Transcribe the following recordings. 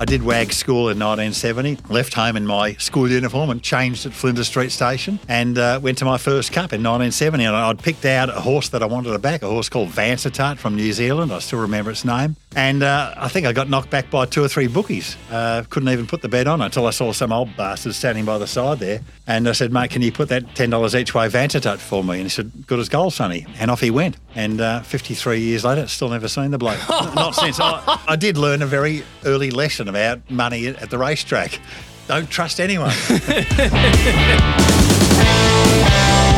I did WAG school in 1970, left home in my school uniform and changed at Flinders Street Station and uh, went to my first cup in 1970. And I'd picked out a horse that I wanted to back, a horse called Vansittart from New Zealand. I still remember its name. And uh, I think I got knocked back by two or three bookies. Uh, couldn't even put the bet on until I saw some old bastard standing by the side there. And I said, mate, can you put that $10 each way Vansittart for me? And he said, good as gold, sonny. And off he went. And uh, 53 years later, still never seen the bloke. Not since. I, I did learn a very early lesson about money at the racetrack. Don't trust anyone.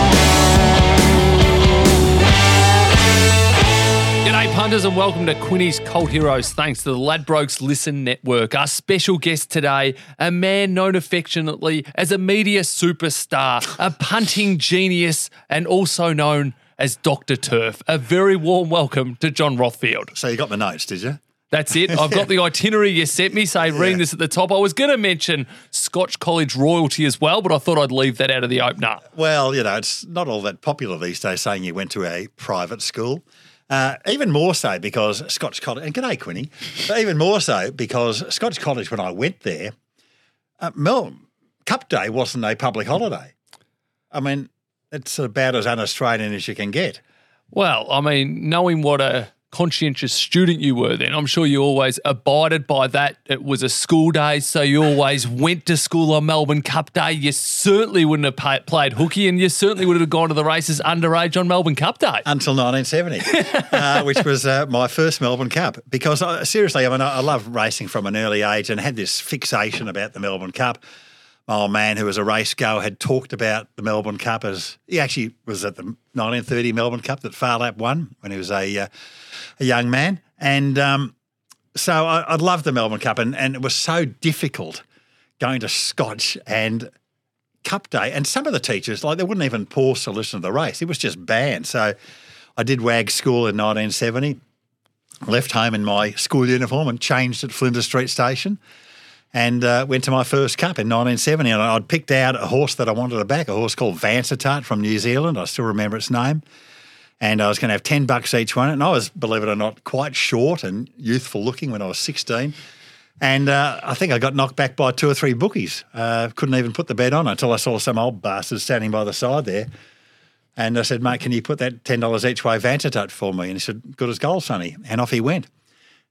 punters, and welcome to Quinny's Cult Heroes. Thanks to the Ladbrokes Listen Network. Our special guest today, a man known affectionately as a media superstar, a punting genius, and also known as Dr. Turf. A very warm welcome to John Rothfield. so you got my notes, did you? That's it. I've got the itinerary you sent me, say reading this at the top. I was going to mention Scotch College royalty as well, but I thought I'd leave that out of the opener. Well, you know, it's not all that popular these days saying you went to a private school. Uh, even more so because Scotch College, and g'day, Quinny, but even more so because Scotch College, when I went there, uh, Mel, Cup Day wasn't a public holiday. I mean, it's about as un Australian as you can get. Well, I mean, knowing what a conscientious student you were then, I'm sure you always abided by that. It was a school day, so you always went to school on Melbourne Cup Day. You certainly wouldn't have pay- played hooky, and you certainly would have gone to the races underage on Melbourne Cup Day. until 1970, uh, which was uh, my first Melbourne Cup. Because uh, seriously, I mean, I, I love racing from an early age and had this fixation about the Melbourne Cup. My old man, who was a race goer, had talked about the Melbourne Cup as he actually was at the 1930 Melbourne Cup that Phar Lap won when he was a uh, a young man, and um, so I, I loved the Melbourne Cup, and, and it was so difficult going to Scotch and Cup Day, and some of the teachers like they wouldn't even pause to listen to the race; it was just banned. So I did WAG school in 1970, left home in my school uniform and changed at Flinders Street Station. And uh, went to my first cup in 1970, and I'd picked out a horse that I wanted to back, a horse called Vansittart from New Zealand. I still remember its name and I was going to have 10 bucks each one. And I was, believe it or not, quite short and youthful looking when I was 16. And uh, I think I got knocked back by two or three bookies. Uh, couldn't even put the bet on until I saw some old bastard standing by the side there. And I said, mate, can you put that $10 each way Vansittart for me? And he said, good as gold, sonny. And off he went.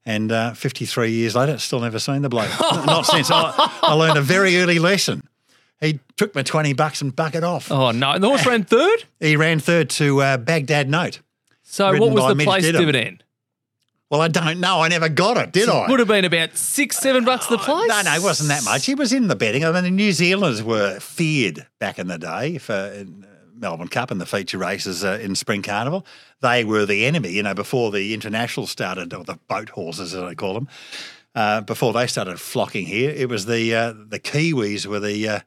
And uh, 53 years later, still never seen the bloke. not since. I, I learned a very early lesson. He took my 20 bucks and bucket off. Oh no, and the horse ran third. He ran third to uh, Baghdad Note. So what was the Mitch place Didham. dividend? Well, I don't know. I never got it, did I? Would have been about six, seven bucks the place. No, no, it wasn't that much. He was in the betting. I mean, the New Zealanders were feared back in the day for Melbourne Cup and the feature races uh, in Spring Carnival. They were the enemy, you know, before the international started, or the boat horses, as I call them. Uh, before they started flocking here, it was the uh, the Kiwis were the uh,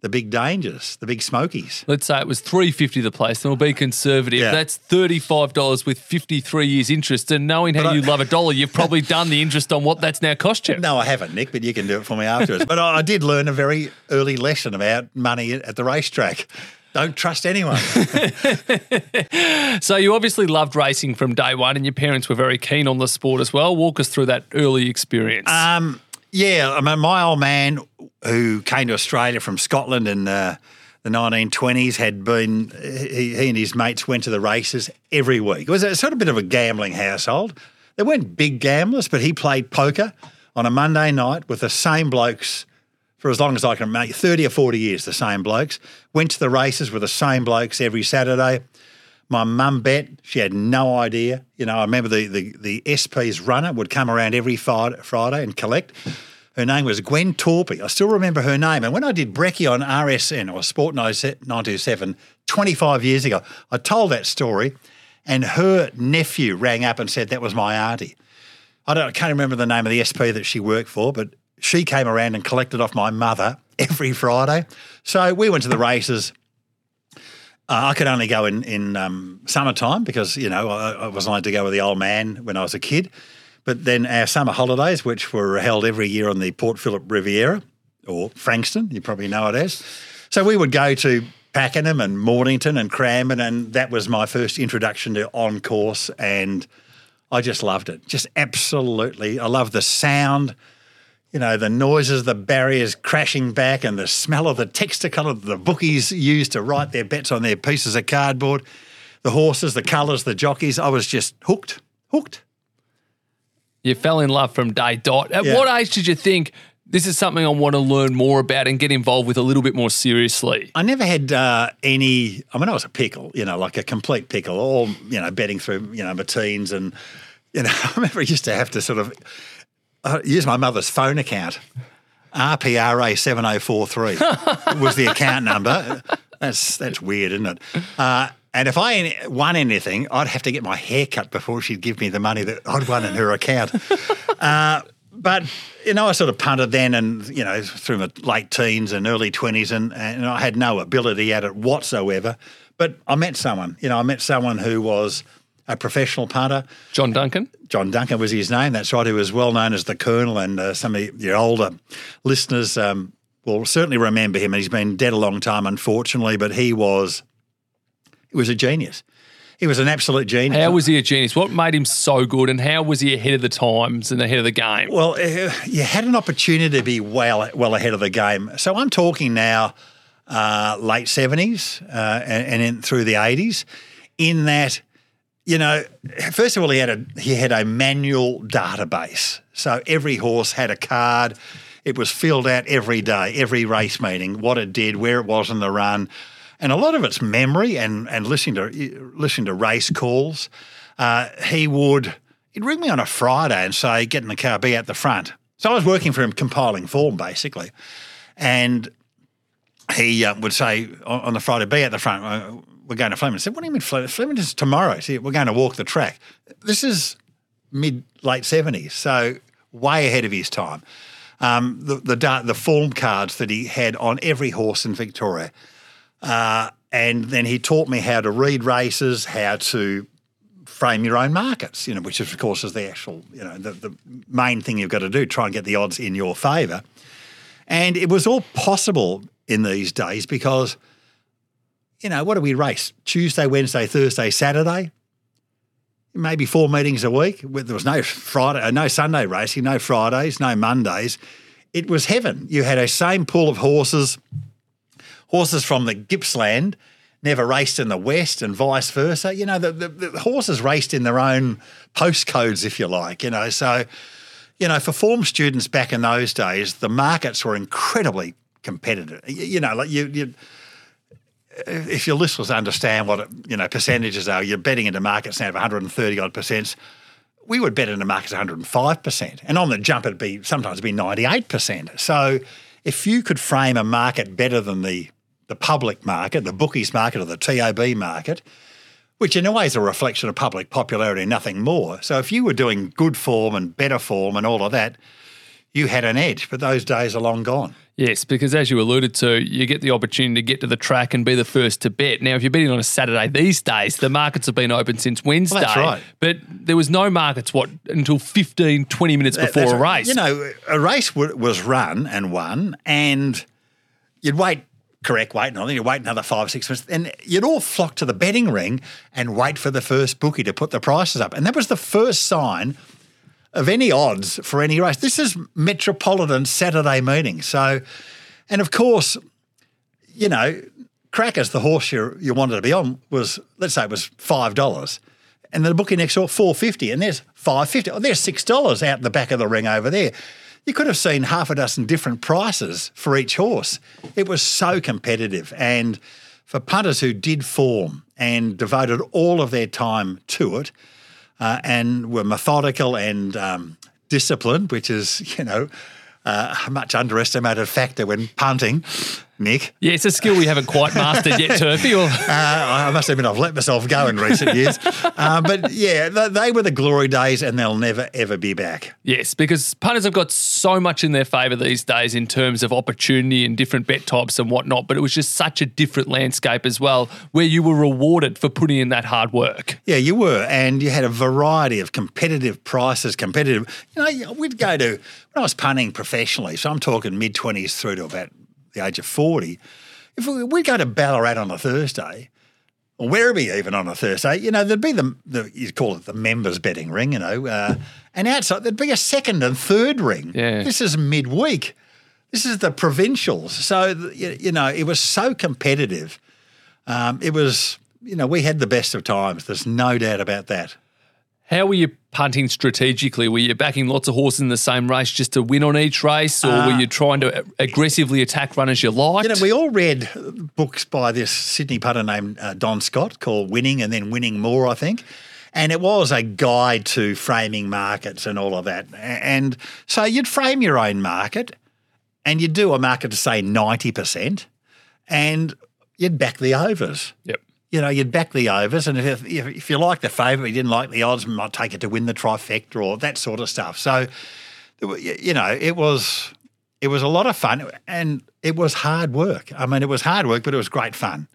the big dangers, the big smokies. Let's say it was three fifty the place, and we'll be conservative. Yeah. That's thirty five dollars with fifty three years interest. And knowing how But I- you love a dollar, you've probably done the interest on what that's now cost you. No, I haven't, Nick, but you can do it for me afterwards. but I, I did learn a very early lesson about money at the racetrack. Don't trust anyone. So you obviously loved racing from day one, and your parents were very keen on the sport as well. Walk us through that early experience. Um, yeah, I mean, my old man who came to Australia from Scotland in uh, the 1920s had been, he, he and his mates went to the races every week. It was a sort of bit of a gambling household. They weren't big gamblers, but he played poker on a Monday night with the same blokes for as long as I can remember, 30 or 40 years, the same blokes. Went to the races with the same blokes every Saturday. My mum bet she had no idea. You know, I remember the, the, the SP's runner would come around every Friday, and collect. Her name was Gwen Torpy. I still remember her name. And when I did Brekkie on RSN or Sport 927 25 years ago, I told that story and her nephew rang up and said that was my auntie. I don't I can't remember the name of the SP that she worked for, but she came around and collected off my mother every Friday. So we went to the races. Uh, I could only go in in um, summertime because you know I, I was allowed to go with the old man when I was a kid. But then our summer holidays, which were held every year on the Port Phillip Riviera or Frankston, you probably know it as. So we would go to Pakenham and Mornington and Cranbourne, and that was my first introduction to on course, and I just loved it. Just absolutely, I love the sound you know, the noises, the barriers crashing back, and the smell of the texticolour that the bookies used to write their bets on their pieces of cardboard, the horses, the colours, the jockeys. I was just hooked, hooked. You fell in love from day dot. At Yeah. what age did you think this is something I want to learn more about and get involved with a little bit more seriously? I never had uh, any. I mean, I was a pickle, you know, like a complete pickle. All you know, betting through, you know, my teens, and you know, I remember I used to have to sort of uh, use my mother's phone account. RPRA seven zero four three was the account number. That's that's weird, isn't it? Uh, and if I won anything, I'd have to get my hair cut before she'd give me the money that I'd won in her account. Uh, but you know, I sort of punted then, and you know, through my late teens and early twenties, and, and I had no ability at it whatsoever. But I met someone. You know, I met someone who was a professional punter. John Duncan? John Duncan was his name. That's right. He was well known as the Colonel, and uh, some of your older listeners um, will certainly remember him. And he's been dead a long time, unfortunately. But he was, he was a genius. He was an absolute genius. How was he a genius? What made him so good and how was he ahead of the times and ahead of the game? Well, uh, you had an opportunity to be well well ahead of the game. So I'm talking now, uh, late seventies uh, and, and in, through the eighties. In that, you know, first of all, he had a he had a manual database. So every horse had a card. It was filled out every day, every race meeting, what it did, where it was in the run, and a lot of it's memory and and listening to listening to race calls. Uh, he would he'd ring me on a Friday and say, "Get in the car, be at the front." So I was working for him, compiling form basically, and he uh, would say on, on the Friday, "Be at the front." We're going to Flemington. I said, "What do you mean Flemington? Flemington's tomorrow." "We're going to walk the track." This is mid late seventies, so way ahead of his time. Um, the the the form cards that he had on every horse in Victoria, uh, and then he taught me how to read races, how to frame your own markets. You know, which is, of course is the actual you know the, the main thing you've got to do. Try and get the odds in your favour, and it was all possible in these days because you know, what do we race? Tuesday, Wednesday, Thursday, Saturday? Maybe four meetings a week. There was no Friday, no Sunday racing, no Fridays, no Mondays. It was heaven. You had a same pool of horses, horses from the Gippsland, never raced in the West, and vice versa. You know, the, the, the horses raced in their own postcodes, if you like. You know, so you know, for form students back in those days, the markets were incredibly competitive. You, you know, like you, you Uh, if your listeners understand what you know percentages are, you're betting into markets now of 130 odd percent. We would bet into markets 105 percent, and on the jump it'd be sometimes it'd be 98 percent. So if you could frame a market better than the the public market, the bookies market, or the TAB market, which in a way is a reflection of public popularity, nothing more. So if you were doing good form and better form and all of that, you had an edge. But those days are long gone. Yes, because as you alluded to, you get the opportunity to get to the track and be the first to bet. Now, if you're betting on a Saturday these days, the markets have been open since Wednesday. That's right. But there was no markets, what, until 15, 20 minutes That- before a race. You know, a race w- was run and won, and you'd wait, correct, wait, and then you'd wait another five, six minutes, and you'd all flock to the betting ring and wait for the first bookie to put the prices up. And that was the first sign of any odds for any race. This is Metropolitan Saturday meeting. So, and of course, you know, Crackers, the horse you, you wanted to be on, was, let's say it was $5 and the bookie next door four fifty, and there's five fifty. Oh, there's six dollars out the back of the ring over there. You could have seen half a dozen different prices for each horse. It was so competitive, and for punters who did form and devoted all of their time to it, uh, and were methodical and um, disciplined, which is you know uh, a much underestimated factor when punting. Nick, yeah, it's a skill we haven't quite mastered yet, Turpy. Or, uh, I must admit, I've let myself go in recent years. Uh, but yeah, th- they were the glory days, and they'll never ever be back. yes, because punters have got so much in their favour these days in terms of opportunity and different bet types and whatnot. But it was just such a different landscape as well, where you were rewarded for putting in that hard work. Yeah, you were, and you had a variety of competitive prices. Competitive, you know, we'd go to when I was punting professionally. So I'm talking mid twenties through to about the age of forty. If we, go to Ballarat on a Thursday, or Werribee even on a Thursday, you know, there'd be the, the you call it the members betting ring, you know, uh, and outside there'd be a second and third ring. Yeah. This is midweek. This is the provincials. So, you you know, it was so competitive. Um, it was, you know, we had the best of times. There's no doubt about that. How were you punting strategically? Were you backing lots of horses in the same race just to win on each race, or were you trying to aggressively attack runners you liked? You know, we all read books by this Sydney putter named uh, Don Scott called Winning and then Winning More, I think. And it was a guide to framing markets and all of that. And so you'd frame your own market and you'd do a market to say 90% and you'd back the overs. yep. You know, you'd back the overs, and if, if, if you like the favourite, you didn't like the odds, might take it to win the trifecta or that sort of stuff. So, you know, it was it was a lot of fun, and it was hard work. I mean, it was hard work, but it was great fun.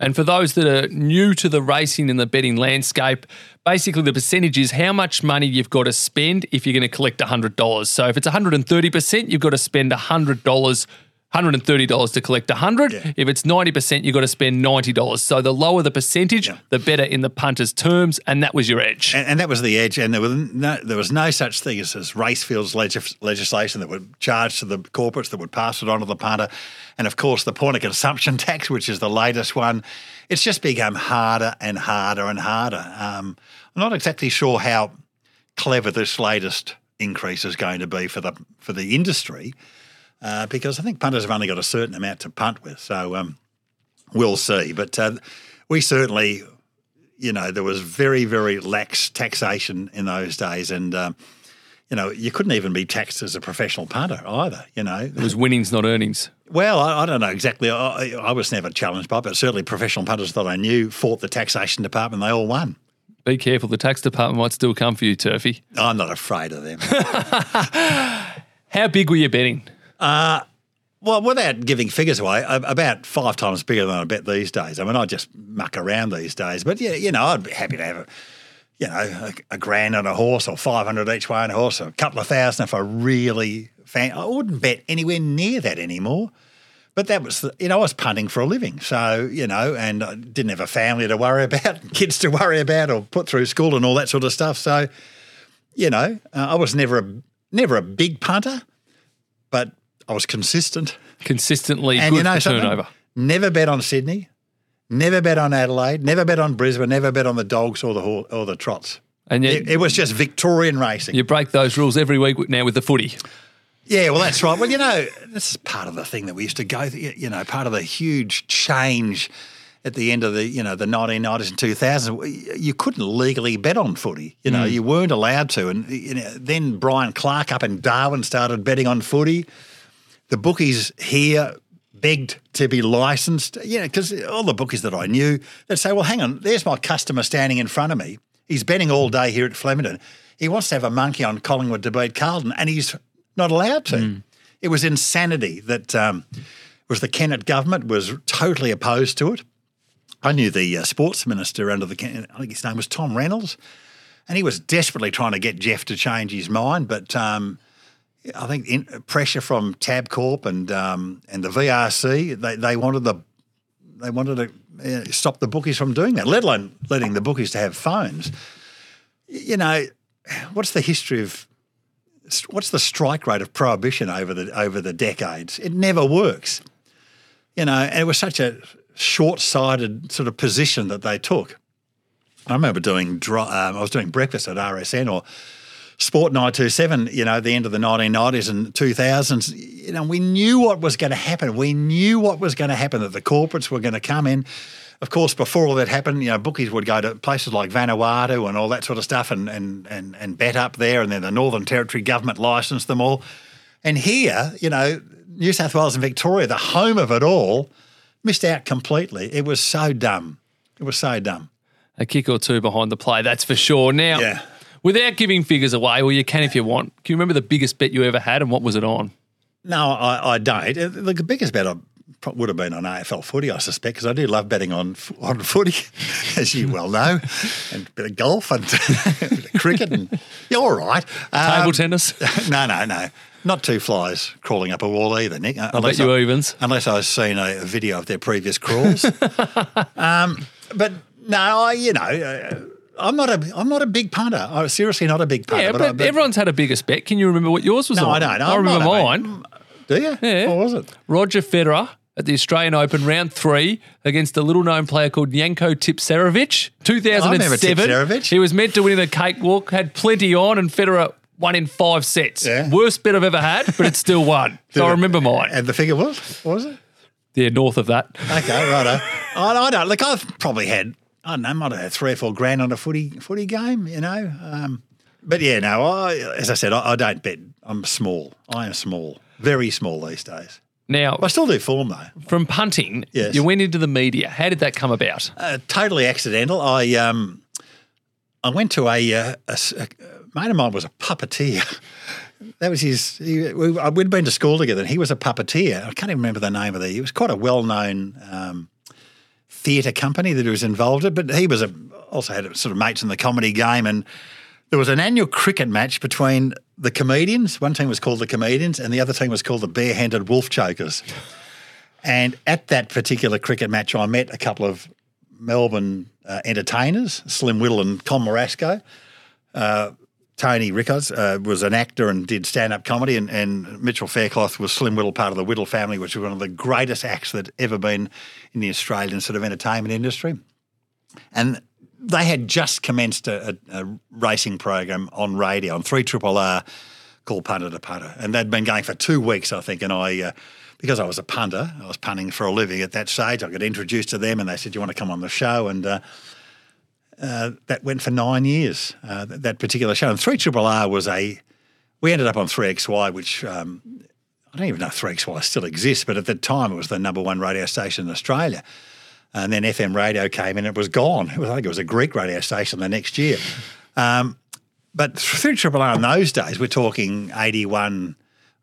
And for those that are new to the racing and the betting landscape, basically the percentage is how much money you've got to spend if you're going to collect $100. So if it's 130%, you've got to spend $100. $130 to collect 100. Yeah. If it's 90%, you've got to spend $90. So the lower the percentage, Yeah. the better in the punter's terms, and that was your edge. And, and that was the edge. And there was no, there was no such thing as, as racefields legis- legislation that would charge to the corporates that would pass it on to the punter. And of course, the point of consumption tax, which is the latest one, it's just become harder and harder and harder. Um, I'm not exactly sure how clever this latest increase is going to be for the for the industry, uh, because I think punters have only got a certain amount to punt with. So um, we'll see. But uh, we certainly you know, there was very, very lax taxation in those days. And, um, you know, you couldn't even be taxed as a professional punter either, you know. It was winnings, not earnings. Well, I, I don't know exactly. I, I was never challenged by it, but certainly professional punters that I knew fought the taxation department. They all won. Be careful, the tax department might still come for you, Turfy. I'm not afraid of them. How big were you betting? Well, without giving figures away, about five times bigger than I bet these days. I mean, I just muck around these days. But, yeah, you know, I'd be happy to have a, you know, a, a grand on a horse or 500 each way on a horse or a couple of thousand if I really fan. I wouldn't bet anywhere near that anymore. But that was, the, you know, I was punting for a living. So, you know, and I didn't have a family to worry about, kids to worry about or put through school and all that sort of stuff. So, you know, uh, I was never a, never a big punter, but I was consistent. Consistently And good you know turnover. Never bet on Sydney, never bet on Adelaide, never bet on Brisbane, never bet on the dogs or the or the trots. And yet, It, it was just Victorian racing. you break those rules every week now with the footy. Yeah, well, that's right. Well, you know, this is part of the thing that we used to go through, you know, part of the huge change at the end of the, you know, the 1990s and 2000s. You couldn't legally bet on footy. You know, mm. you weren't allowed to. And you know, then Brian Clark up in Darwin started betting on footy. The bookies here begged to be licensed, you know, because all the bookies that I knew, they'd say, well, hang on, there's my customer standing in front of me. He's betting all day here at Flemington. He wants to have a monkey on Collingwood to beat Carlton, and he's not allowed to. It was insanity that um, was the Kennett government was totally opposed to it. I knew the uh, sports minister under the, I think his name was Tom Reynolds, and he was desperately trying to get Jeff to change his mind, but um, I think in, pressure from Tabcorp and um, and the VRC, they, they wanted the they wanted to uh, stop the bookies from doing that, let alone letting the bookies to have phones. You know, what's the history of what's the strike rate of prohibition over the over the decades? It never works. You know, and it was such a short-sighted sort of position that they took. I remember doing um, I was doing breakfast at RSN or Sport 927, you know, the end of the 1990s and 2000s, you know, we knew what was going to happen. We knew what was going to happen, that the corporates were going to come in. Of course, before all that happened, you know, bookies would go to places like Vanuatu and all that sort of stuff and, and, and, and bet up there. And then the Northern Territory government licensed them all. And here, you know, New South Wales and Victoria, the home of it all, missed out completely. It was so dumb. It was so dumb. A kick or two behind the play, that's for sure. Now, Yeah. Without giving figures away, well, you can if you want. Can you remember the biggest bet you ever had and what was it on? No, I, I don't. Uh, The biggest bet I would have been on AFL footy, I suspect, because I do love betting on on footy, as you well know, and a bit of golf and a bit of cricket. And you're all right. Table Um, tennis? no, no, no. Not two flies crawling up a wall either, Nick. I bet you evens. Unless I've seen a, a video of their previous crawls. um, but no, I, you know, uh, I'm not a I'm not a big punter. I'm seriously not a big punter. Yeah, but, I, everyone's had a bigger spec. Can you remember what yours was no, on? I don't. I remember a- mine. Do you? Yeah. What was it? Roger Federer at the Australian Open round three against a little known player called Janko Tipsarevic, 2007. Tipsarevic. He was meant to win in the cakewalk, had plenty on, and Federer won in five sets. Yeah. Worst bet I've ever had, but it still won. so I remember mine. And the figure was? What was it? Yeah, north of that. Okay, righto. I, I don't. Look, I've probably had, I don't know, might have had three or four grand on a footy footy game, you know. Um, but yeah, no, I, as I said, I, I don't bet. I'm small. I am small. Very small these days. Now, I still do form, though. from punting, Yes. you went into the media. How did that come about? Uh, totally accidental. I um, I went to a, uh, a, a- a mate of mine was a puppeteer. That was his. He, we, we'd been to school together, and he was a puppeteer. I can't even remember the name of the. It was quite a well-known um, theatre company that he was involved in. But he was a, also had sort of mates in the comedy game, and there was an annual cricket match between the comedians. One team was called the comedians, and the other team was called the barehanded wolf chokers. And at that particular cricket match, I met a couple of Melbourne uh, entertainers, Slim Whittle and Con Morasco. Uh, Tony Rickards uh, was an actor and did stand up comedy, and, and Mitchell Faircloth was Slim Whittle, part of the Whittle family, which was one of the greatest acts that ever been in the Australian sort of entertainment industry. And they had just commenced a, a, a racing program on radio on three triple R called Punter to Punter, and they'd been going for two weeks, I think. And I, uh, because I was a punter, I was punting for a living at that stage. I got introduced to them, and they said, "You want to come on the show?" And uh, uh, that went for nine years. Uh, that, that particular show, and three triple R was a. We ended up on three XY, which um, I don't even know if three XY still exists, but at the time it was the number one radio station in Australia. And then FM radio came in, it was gone. It was, I think it was a Greek radio station the next year. Um, but through Triple R in those days, we're talking 81,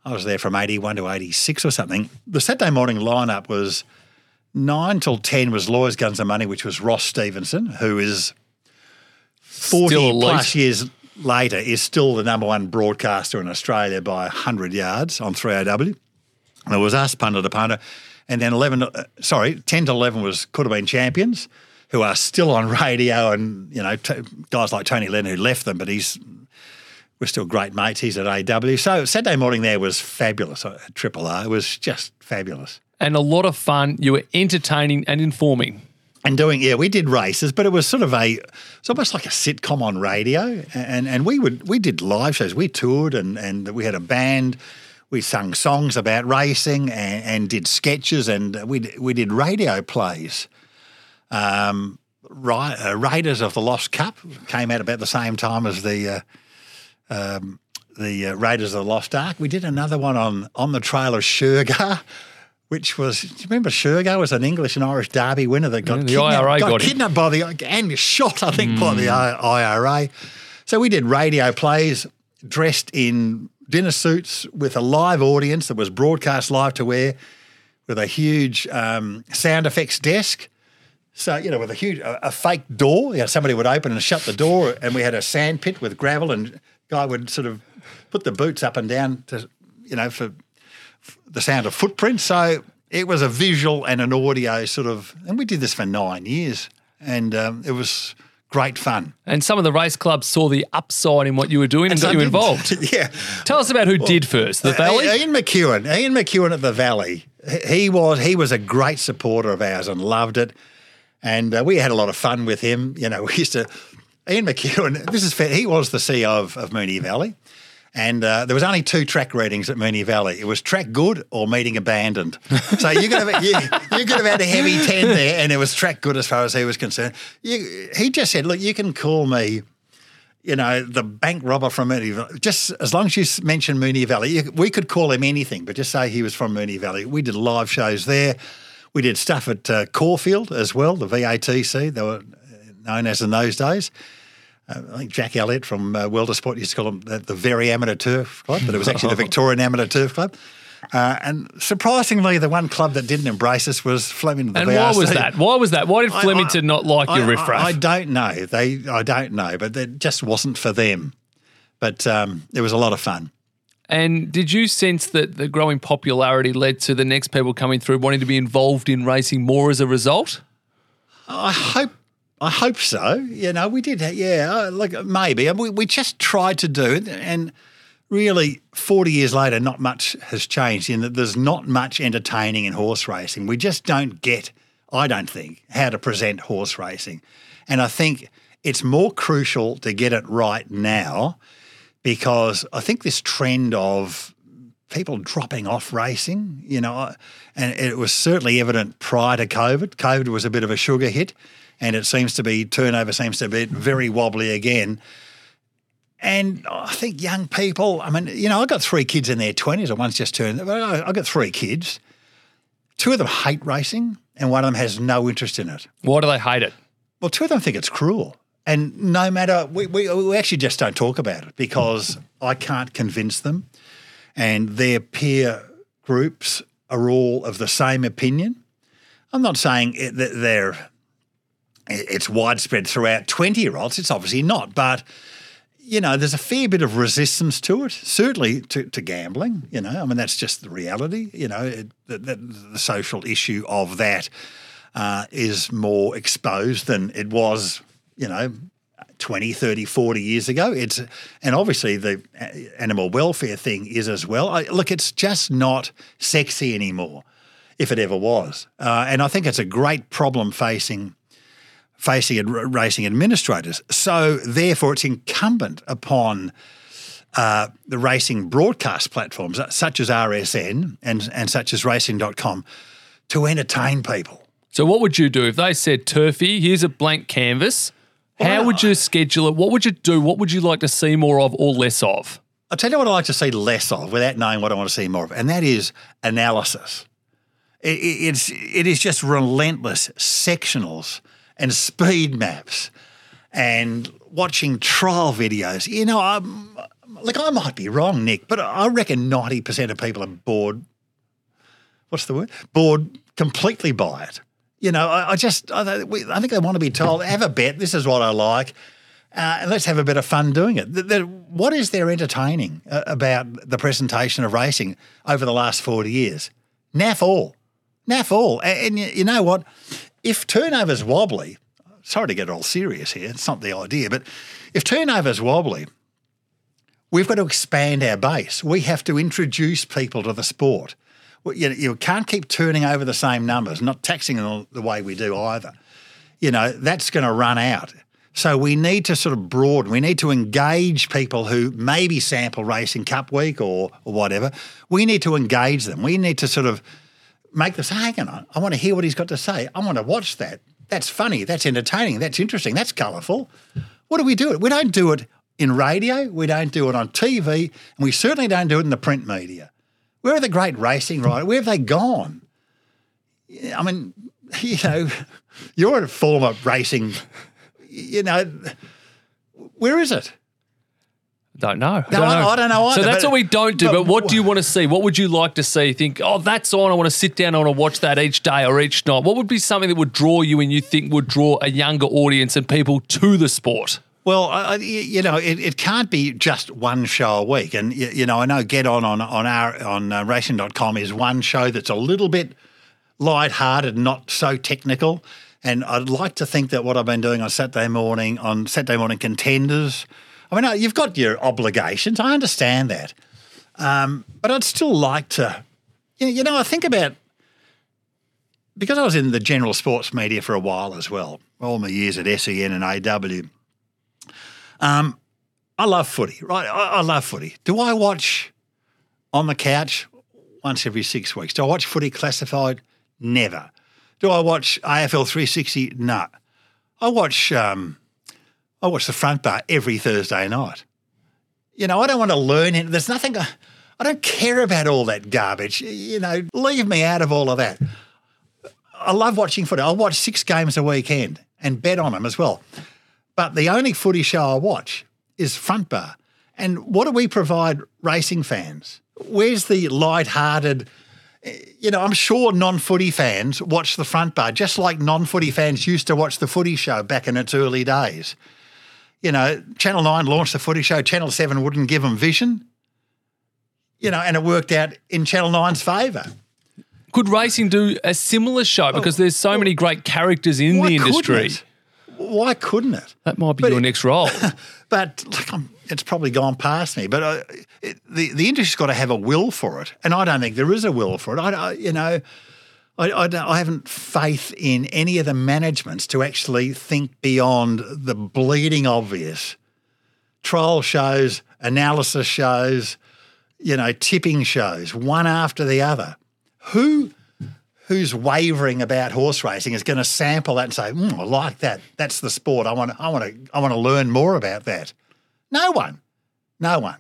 I was there from 81 to 86 or something. The Saturday morning lineup was 9 till 10 was Lawyers, Guns and Money, which was Ross Stevenson, who is 40 Still plus years later, is still the number one broadcaster in Australia by 100 yards on 3AW. And it was us, punter to punter. And then 11, uh, sorry, 10 to 11 was could have been champions who are still on radio and, you know, t- guys like Tony Leonard who left them, but he's, we're still great mates. He's at AW. So Saturday morning there was fabulous at Triple R. It was just fabulous. And a lot of fun. You were entertaining and informing. And doing, yeah, we did races, but it was sort of a, it's almost like a sitcom on radio. And and we would we did live shows. We toured and and we had a band. We sung songs about racing and, and did sketches and we we did radio plays. Um, Ra- uh, Raiders of the Lost Cup came out about the same time as the uh, um, the uh, Raiders of the Lost Ark. We did another one on on the trail of Shergar, which was. Do you remember Shergar was an English and Irish Derby winner that got Yeah, the kidnapped, IRA got got kidnapped by the and shot, I think, by the IRA. So we did radio plays dressed in dinner suits with a live audience that was broadcast live to air with a huge um, sound effects desk. So, you know, with a huge, a, a fake door, you know, somebody would open and shut the door, and we had a sand pit with gravel, and guy would sort of put the boots up and down to, you know, for the sound of footprints. So it was a visual and an audio sort of, and we did this for nine years, and um, it was great fun. And some of the race clubs saw the upside in what you were doing and, got you involved. yeah. Tell us about who did first. The Uh, Valley? Ian McEwen. Ian McEwen at the Valley. He- was he was a great supporter of ours and loved it, and uh, we had a lot of fun with him. You know, we used to. Ian McEwen. This is fair. He was the CEO of, of Moonee Valley, and uh, there was only two track readings at Moonee Valley. It was track good or meeting abandoned. So you could have you, you could have had a heavy ten there, and it was track good as far as he was concerned. You, he just said, "Look, you can call me." you know, the bank robber from Moonee Valley. Just as long as you mention Moonee Valley, you, we could call him anything, but just say he was from Moonee Valley. We did live shows there. We did stuff at uh, Caulfield as well, the VATC, they were uh, known as in those days. Uh, I think Jack Elliott from uh, World of Sport used to call them the, the Very Amateur Turf Club, but it was actually the Victorian Amateur Turf Club. Uh, and surprisingly, the one club that didn't embrace us was Flemington. the and why was that? Why was that? Why did Flemington I- not like your I- riffraff? I, I don't know. They, I don't know, but it just wasn't for them. But um, it was a lot of fun. And did you sense that the growing popularity led to the next people coming through wanting to be involved in racing more as a result? I hope. I hope so. You know, we did. Yeah, like maybe we we just tried to do it, and really, forty years later, not much has changed in that there's not much entertaining in horse racing. We just don't get. I don't think how to present horse racing, and I think it's more crucial to get it right now because I think this trend of people dropping off racing, you know, and it was certainly evident prior to COVID. COVID was a bit of a sugar hit, and it seems to be turnover seems to be very wobbly again. And I think young people, I mean, you know, I've got three kids in their 20s, or one's just turned, but I've got three kids. Two of them hate racing, and one of them has no interest in it. Why do they hate it? Well, two of them think it's cruel. And no matter, we, we, we actually just don't talk about it because I can't convince them and their peer groups are all of the same opinion. I'm not saying that they're it's widespread throughout 20 year olds. It's obviously not, but you know, there's a fair bit of resistance to it. Certainly to, to gambling. You know, I mean that's just the reality. You know, it, the, the, the, social issue of that uh, is more exposed than it was. You know, 20, 30, 40 years ago. It's and obviously the animal welfare thing is as well. I, look, it's just not sexy anymore, if it ever was. Uh, and I think it's a great problem facing facing racing administrators. So therefore, it's incumbent upon uh, the racing broadcast platforms such as RSN and and such as Racing.com to entertain people. So what would you do if they said, Turfy, here's a blank canvas how would you schedule it? What would you do? What would you like to see more of or less of? I'll tell you what I like to see less of without knowing what I want to see more of, and that is analysis. It, it's, it is just relentless sectionals and speed maps and watching trial videos. You know, I'm, like I might be wrong, Nick, but I reckon 90% of people are bored. What's the word? Bored completely by it. You know, I, I just I, I, think they want to be told, have a bet. This is what I like. Uh, and let's have a bit of fun doing it. The, the, what is there entertaining uh, about the presentation of racing over the last 40 years? Naff all. Naff all. And, and you, you know what? If turnover's wobbly, sorry to get all serious here, it's not the idea, but if turnover's wobbly, we've got to expand our base. We have to introduce people to the sport you, you can't keep turning over the same numbers, not taxing them the way we do either. You know, that's going to run out. So we need to sort of broaden. We need to engage people who maybe sample racing Cup Week or, or whatever. We need to engage them. We need to sort of make say, hang on, I want to hear what he's got to say. I want to watch that. That's funny. That's entertaining. That's interesting. That's colourful. What do we do it? We don't do it in radio. We don't do it on TV. And we certainly don't do it in the print media. Where are the great racing riders? Where have they gone? I mean, you know, you're a former racing, you know, where is it? Don't know. No, don't I, know. I, don't know either. So that's what we don't do. But, but, what do you want to see? What would you like to see? Think, oh, that's on. I want to sit down. I want to watch that each day or each night. What would be something that would draw you and you think would draw a younger audience and people to the sport? Well, you know, it, it can't be just one show a week. And, you, you know, I know Get On on, on, our, on uh, racing.com is one show that's a little bit light-hearted, not so technical. And I'd like to think that what I've been doing on Saturday morning, on Saturday morning contenders, I mean, uh, you've got your obligations. I understand that. Um, but I'd still like to, you know, I think about, because I was in the general sports media for a while as well, all my years at SEN and AW, um, I love footy, right? I, I, love footy. Do I watch on the couch once every six weeks? Do I watch footy classified? Never. Do I watch AFL 360? No. I watch um, I watch the front bar every Thursday night. You know, I don't want to learn it. There's nothing. I don't care about all that garbage. You know, leave me out of all of that. I love watching footy. I watch six games a weekend and bet on them as well. But the only footy show I watch is Front Bar. And what do we provide racing fans? Where's the light-hearted? Eh, you know, I'm sure non-footy fans watch the Front Bar just like non-footy fans used to watch the Footy Show back in its early days. You know, Channel Nine launched the Footy Show. Channel Seven wouldn't give them vision. You know, and it worked out in Channel 9's favour. Could racing do a similar show oh, because there's so many great characters in Why the couldn't industry? it? Why couldn't it? That might be But your it- next role. But like, I'm, it's probably gone past me. But uh, it, the the industry's got to have a will for it, and I don't think there is a will for it. I, I you know, I I, don't, I haven't faith in any of the managements to actually think beyond the bleeding obvious. Trial shows, analysis shows, you know, tipping shows, one after the other. Who who's wavering about horse racing is going to sample that and say, mm, "I like that. That's the sport. I want. I want to. I want to learn more about that." No one. No one.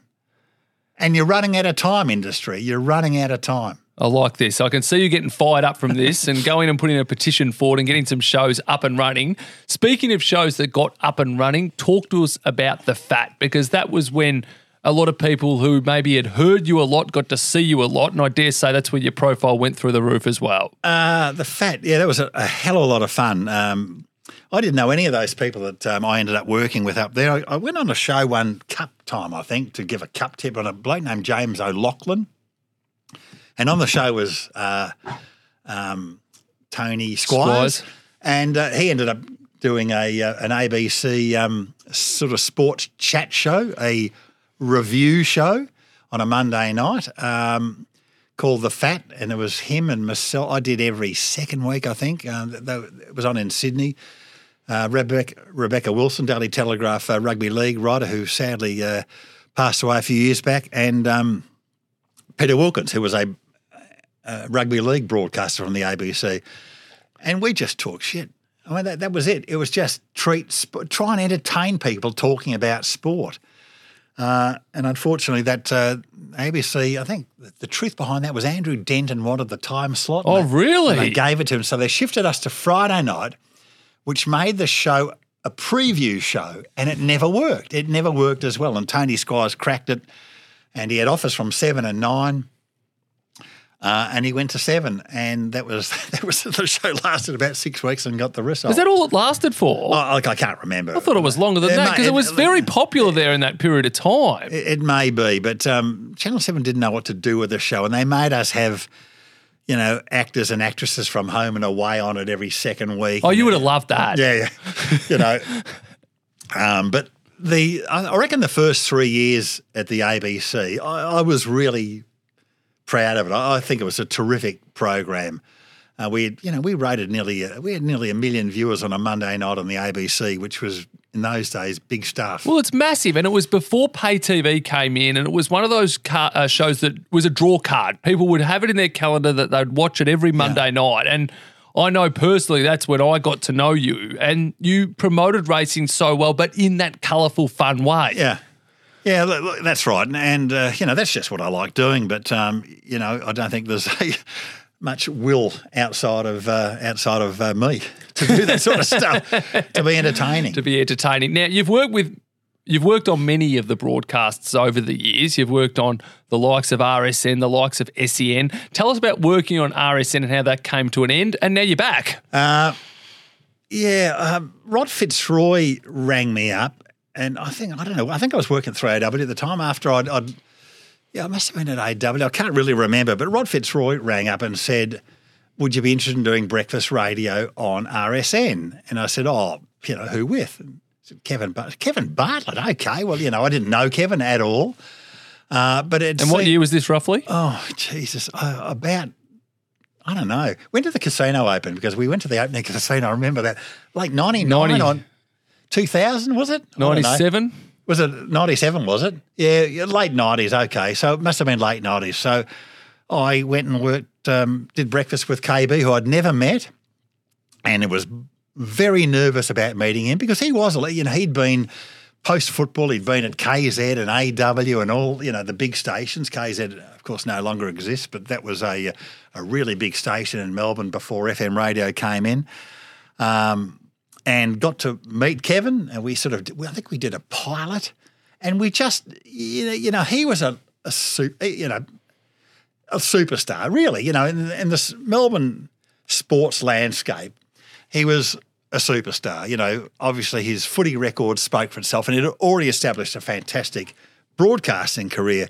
And you're running out of time, industry. You're running out of time. I like this. I can see you getting fired up from this and going and putting a petition forward and getting some shows up and running. Speaking of shows that got up and running, talk to us about the fat because that was when a lot of people who maybe had heard you a lot got to see you a lot. And I dare say that's where your profile went through the roof as well. Uh, the fat, yeah, that was a, a hell of a lot of fun. Um, I didn't know any of those people that um, I ended up working with up there. I, I went on a show one cup time, I think, to give a cup tip on a bloke named James O'Loughlin. And on the show was uh, um, Tony Squires. Squires. And uh, he ended up doing a uh, an ABC um, sort of sports chat show, a review show on a Monday night. Um, called The Fat, and it was him and myself. I did every second week, I think. Th- th- it was on in Sydney. Uh, Rebecca, Rebecca Wilson, Daily Telegraph uh, rugby league writer, who sadly uh, passed away a few years back, and um, Peter Wilkins, who was a, a rugby league broadcaster from the ABC. And we just talked shit. I mean, that, that was it. It was just treat, sp- try and entertain people talking about sport. Uh, and unfortunately, that uh, ABC, I think the, the truth behind that was Andrew Denton wanted the time slot. Oh, they- really? and they gave it to him. So they shifted us to Friday night, which made the show a preview show, and it never worked. It never worked as well. And Tony Squires cracked it, and he had offers from seven and nine. Uh, and he went to seven, and that was that was the show lasted about six weeks and got the result. Is that all it lasted for? Oh, like I can't remember. I thought it was longer than It that because it was very popular there in that period of time. It, it may be, but um, Channel Seven didn't know what to do with the show, and they made us have, you know, actors and actresses from home and away on it every second week. Oh, you would have loved that. yeah, yeah. you know. Um, but the I I reckon the first three years at the ABC, I, I was really proud of it. I, I think it was a terrific program. Uh, we, had, you know, we rated nearly a, we had nearly a million viewers on a Monday night on the ABC, which was in those days big stuff. Well, it's massive, and it was before pay TV came in, and it was one of those car, uh, shows that was a draw card. People would have it in their calendar that they'd watch it every Monday night, and I know personally that's when I got to know you, and you promoted racing so well, but in that colourful, fun way. Yeah. Yeah, look, that's right. And, and uh, you know, that's just what I like doing. But, um, you know, I don't think there's a, much will outside of uh, outside of uh, me to do that sort of stuff, to be entertaining. to be entertaining. Now you've worked with you've worked on many of the broadcasts over the years. You've worked on the likes of RSN, the likes of SEN. Tell us about working on RSN and how that came to an end. And now you're back. Uh, yeah, um, Rod Fitzroy rang me up, and I think I don't know. I think I was working at 3AW at the time. After I'd, I'd yeah, I must have been at AW. I can't really remember, but Rod Fitzroy rang up and said, "Would you be interested in doing breakfast radio on RSN?" And I said, "Oh, you know, who with?" Said, Kevin, But- Kevin Bartlett. Okay, well, you know, I didn't know Kevin at all. Uh, but it And what year was this roughly? Oh, Jesus. Uh, about, I don't know. When did the casino open? Because we went to the opening casino. I remember that. Like 99 90 on 2000, was it? I don't know. 97? Was it 97, was it? Yeah, yeah, late 90s. Okay. So it must have been late 90s. So I went and worked, um, did breakfast with KB, who I'd never met. And it was very nervous about meeting him because he was, you know, he'd been post football, he'd been at KZ and AW and all, you know, the big stations. KZ, of course, no longer exists, but that was a, a really big station in Melbourne before FM radio came in. Um, and got to meet Kevin, and we sort of, I think we did a pilot, and we just, you know, you know he was a, a super, eh, you know, a superstar, really, you know, in, in this Melbourne sports landscape, he was a superstar. You know, obviously his footy record spoke for itself, and he'd already established a fantastic broadcasting career.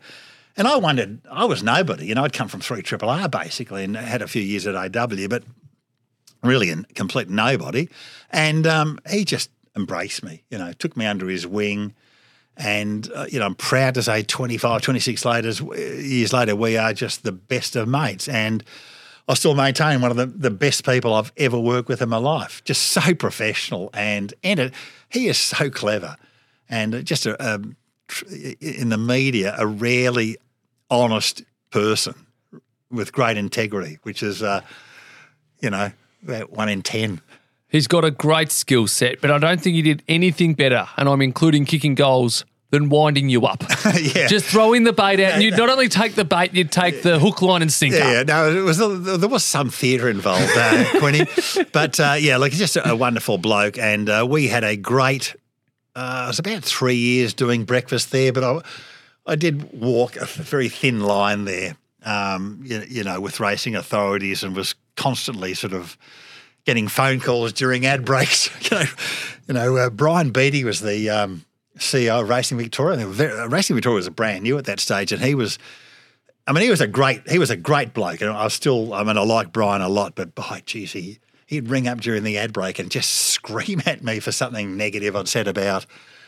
And I wondered, I was nobody. You know, I'd come from three triple R basically and had a few years at AW, but really a complete nobody. And um, he just embraced me, you know, took me under his wing. And, uh, you know, I'm proud to say 25, 26 later, years later, we are just the best of mates. And I still maintain one of the, the best people I've ever worked with in my life. Just so professional. And, and it, he is so clever. And just a, a, in the media, a rarely honest person with great integrity, which is, uh, you know, about one in 10. He's got a great skill set, but I don't think he did anything better, and I'm including kicking goals, than winding you up. yeah. Just throwing the bait out, and you'd not only take the bait, you'd take the hook, line, and sinker. Yeah, no, it was there was some theatre involved, uh, Quinny, but uh, yeah, like he's just a, a wonderful bloke, and uh, we had a great. Uh, it was about three years doing breakfast there, but I, I did walk a very thin line there, um, you, you know, with racing authorities, and was constantly sort of getting phone calls during ad breaks. you know, you know uh, Brian Beattie was the um, CEO of Racing Victoria. Very, Racing Victoria was a brand new at that stage, and he was. I mean, he was a great he was a great bloke, and I was still. I mean, I like Brian a lot, but by geez, he he'd ring up during the ad break and just scream at me for something negative I'd said about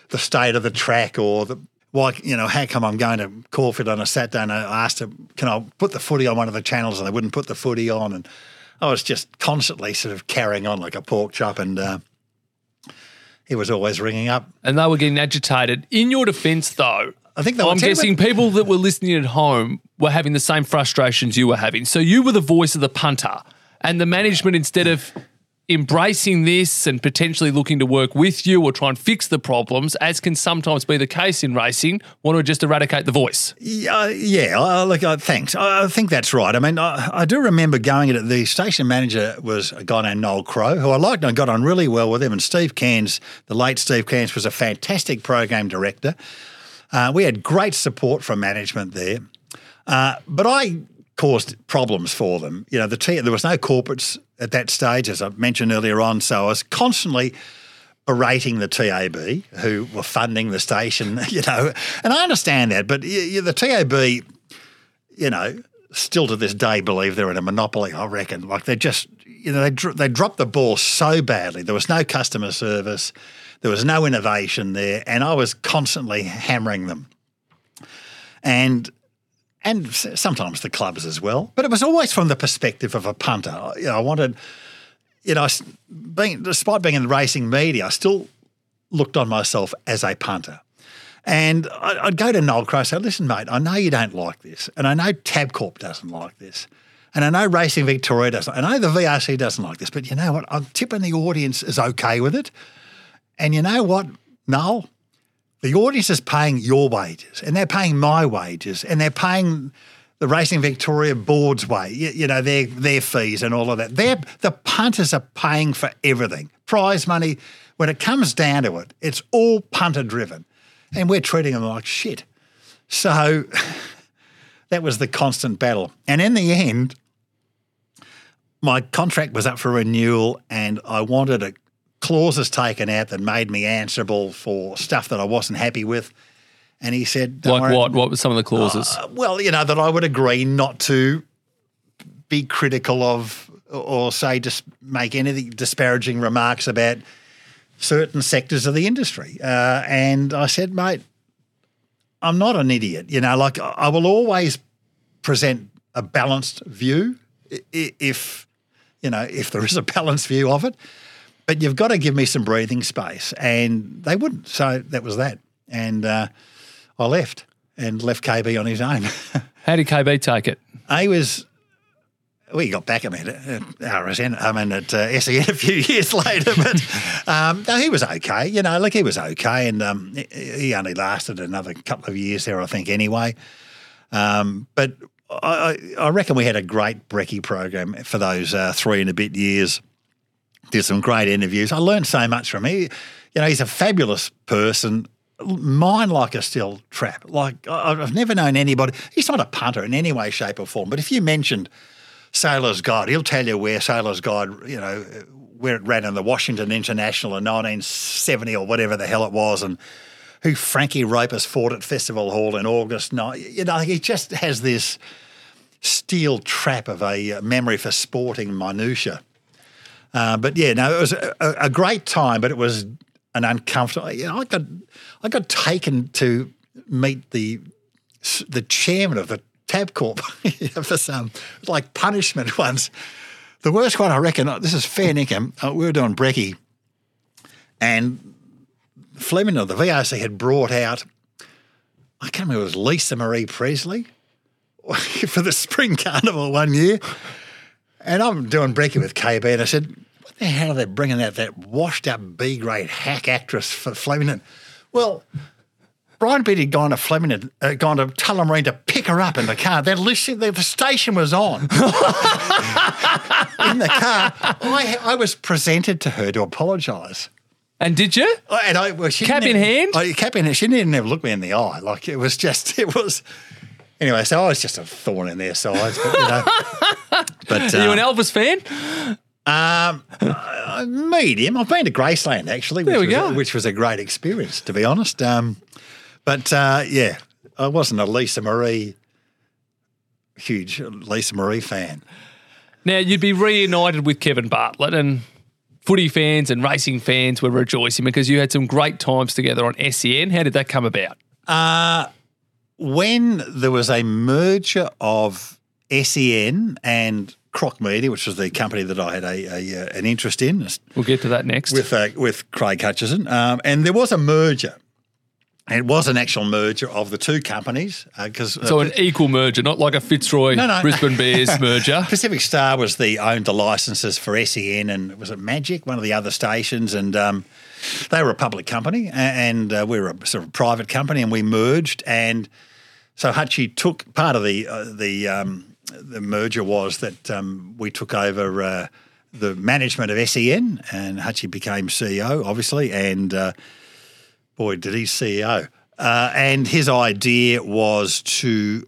the state of the track or the why you know how come I'm going to Caulfield on a Saturday and I asked him can I put the footy on one of the channels and they wouldn't put the footy on and I was just constantly sort of carrying on like a pork chop, and uh, he was always ringing up. And they were getting agitated. In your defence, though, I think I'm guessing people that were listening at home were having the same frustrations you were having. So you were the voice of the punter, and the management, instead of embracing this and potentially looking to work with you or try and fix the problems, as can sometimes be the case in racing, want to just eradicate the voice. Yeah, yeah. Uh, look, uh, thanks. I, think that's right. I mean, I, I do remember going at the station manager was a guy named Noel Crow, who I liked and I got on really well with him. And Steve Cairns, the late Steve Cairns, was a fantastic program director. Uh, we had great support from management there. Uh, but I caused problems for them. You know, the there was no corporates at that stage, as I mentioned earlier on. So I was constantly berating the TAB who were funding the station. You know, and I understand that, but the TAB, you know, still to this day believe they're in a monopoly. I reckon, like they just, you know, they they dropped the ball so badly. There was no customer service. There was no innovation there, and I was constantly hammering them. And and sometimes the clubs as well. But it was always from the perspective of a punter. You know, I wanted, you know, being, despite being in the racing media, I still looked on myself as a punter. And I'd go to Noel Crow and say, listen, mate, I know you don't like this. And I know Tabcorp doesn't like this. And I know Racing Victoria doesn't. I know the VRC doesn't like this. But you know what? I'm tipping the audience is okay with it. And you know what, Noel? The audience is paying your wages and they're paying my wages and they're paying the Racing Victoria board's way, you, you, know, their their fees and all of that. They're, the punters are paying for everything. Prize money, when it comes down to it, it's all punter driven. And we're treating them like shit. So that was the constant battle. And in the end, my contract was up for renewal and I wanted a clauses taken out that made me answerable for stuff that I wasn't happy with. And he said, "Like worry. what? What were some of the clauses?" Uh, well, you know that I would agree not to be critical of or say just make any disparaging remarks about certain sectors of the industry. Uh, and I said, mate, I'm not an idiot. You know, like I will always present a balanced view if you know if there is a balanced view of it but you've got to give me some breathing space. And they wouldn't. So that was that. And uh, I left and left KB on his own. How did KB take it? He was. We got back at me at RSN, I mean at uh, SEN a few years later, but um, no, he was okay. You know, like he was okay, and um, he only lasted another couple of years there, I think, anyway. Um, but I, I, reckon we had a great brekkie program for those uh, three and a bit years did some great interviews. I learned so much from him. You know, he's a fabulous person. Mind like a steel trap. Like I've never known anybody. He's not a punter in any way, shape, or form. But if you mentioned Sailor's Guide, he'll tell you where Sailor's Guide, you know, where it ran in the Washington International in 1970 or whatever the hell it was, and who Frankie Ropers fought at Festival Hall in August. You know, he just has this steel trap of a uh, memory for sporting minutiae. Uh, but yeah, no, it was a, a, great time, but it was an uncomfortable. You know, I got I got taken to meet the the chairman of the Tabcorp for some like punishment once. The worst one, I reckon, this is fair Nickham. Uh, we were doing brekkie, and Fleming of the VRC had brought out, I can't remember, it was Lisa Marie Presley for the Spring Carnival one year. And I'm doing brekkie with KB, and I said, What the hell are they bringing out that washed up B grade hack actress for Flemington? Well, Brian Beattie had gone to Flemington, uh, gone to Tullamarine to pick her up in the car. That the, the station was on. in the car, I, I was presented to her to apologise. And did you? And I well, she cap in hand. Oh, cap in hand. She didn't even look me in the eye. Like it was just, it was. Anyway, so I was just a thorn in their sides. But, you know, but Are you an uh, Elvis fan? Um, uh, medium. I've been to Graceland actually, which, there we was, go. which was a great experience, to be honest. Um, but uh, yeah, I wasn't a Lisa Marie, huge Lisa Marie fan. Now you'd be reunited with Kevin Bartlett, and footy fans and racing fans were rejoicing because you had some great times together on SEN. How did that come about? Uh, when there was a merger of SEN and Croc Media, which was the company that I had a, a uh, an interest in. We'll get to that next with uh, with Craig Hutchison, um, and there was a merger. It was an actual merger of the two companies because uh, so an equal merger, not like a Fitzroy no, no, Brisbane Bears merger. Pacific Star was the owned the licenses for SEN and was it Magic, one of the other stations, and um, they were a public company and uh, we were a sort of private company, and we merged and so Hutchie took part of the uh, the um, the merger was that um, we took over uh, the management of SEN, and Hutchie became CEO, obviously, and uh, boy, did he CEO. Uh, and his idea was to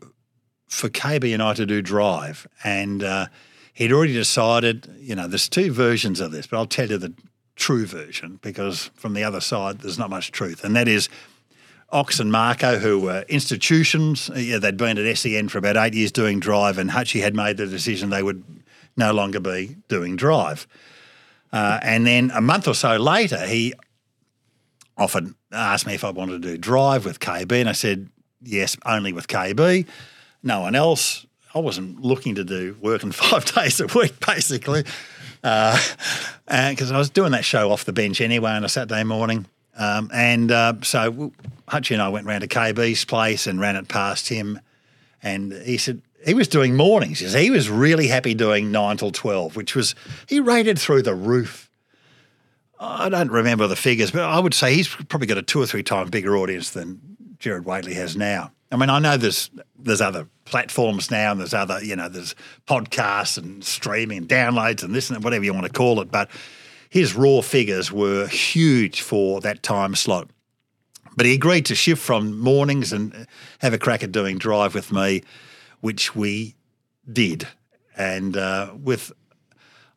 for KB and I to do Drive, and uh, he'd already decided. You know, there's two versions of this, but I'll tell you the true version because from the other side, there's not much truth, and that is Ox and Marco, who were institutions. Yeah, they'd been at SEN for about eight years doing drive, and Hutchie had made the decision they would no longer be doing drive. Uh, and then a month or so later, he often asked me if I wanted to do drive with KB, and I said yes, only with KB, no one else. I wasn't looking to do working five days a week, basically, because uh, I was doing that show off the bench anyway on a Saturday morning. Um, and uh, so Hutchie and I went round to KB's place and ran it past him. And he said he was doing mornings. He, said, he was really happy doing nine till 12, which was, he rated through the roof. I don't remember the figures, but I would say he's probably got a two or three times bigger audience than Gerard Whateley has now. I mean, I know there's there's other platforms now, and there's other you know there's podcasts and streaming downloads and this and whatever you want to call it, but his raw figures were huge for that time slot. But he agreed to shift from mornings and have a crack at doing drive with me, which we did. And uh, with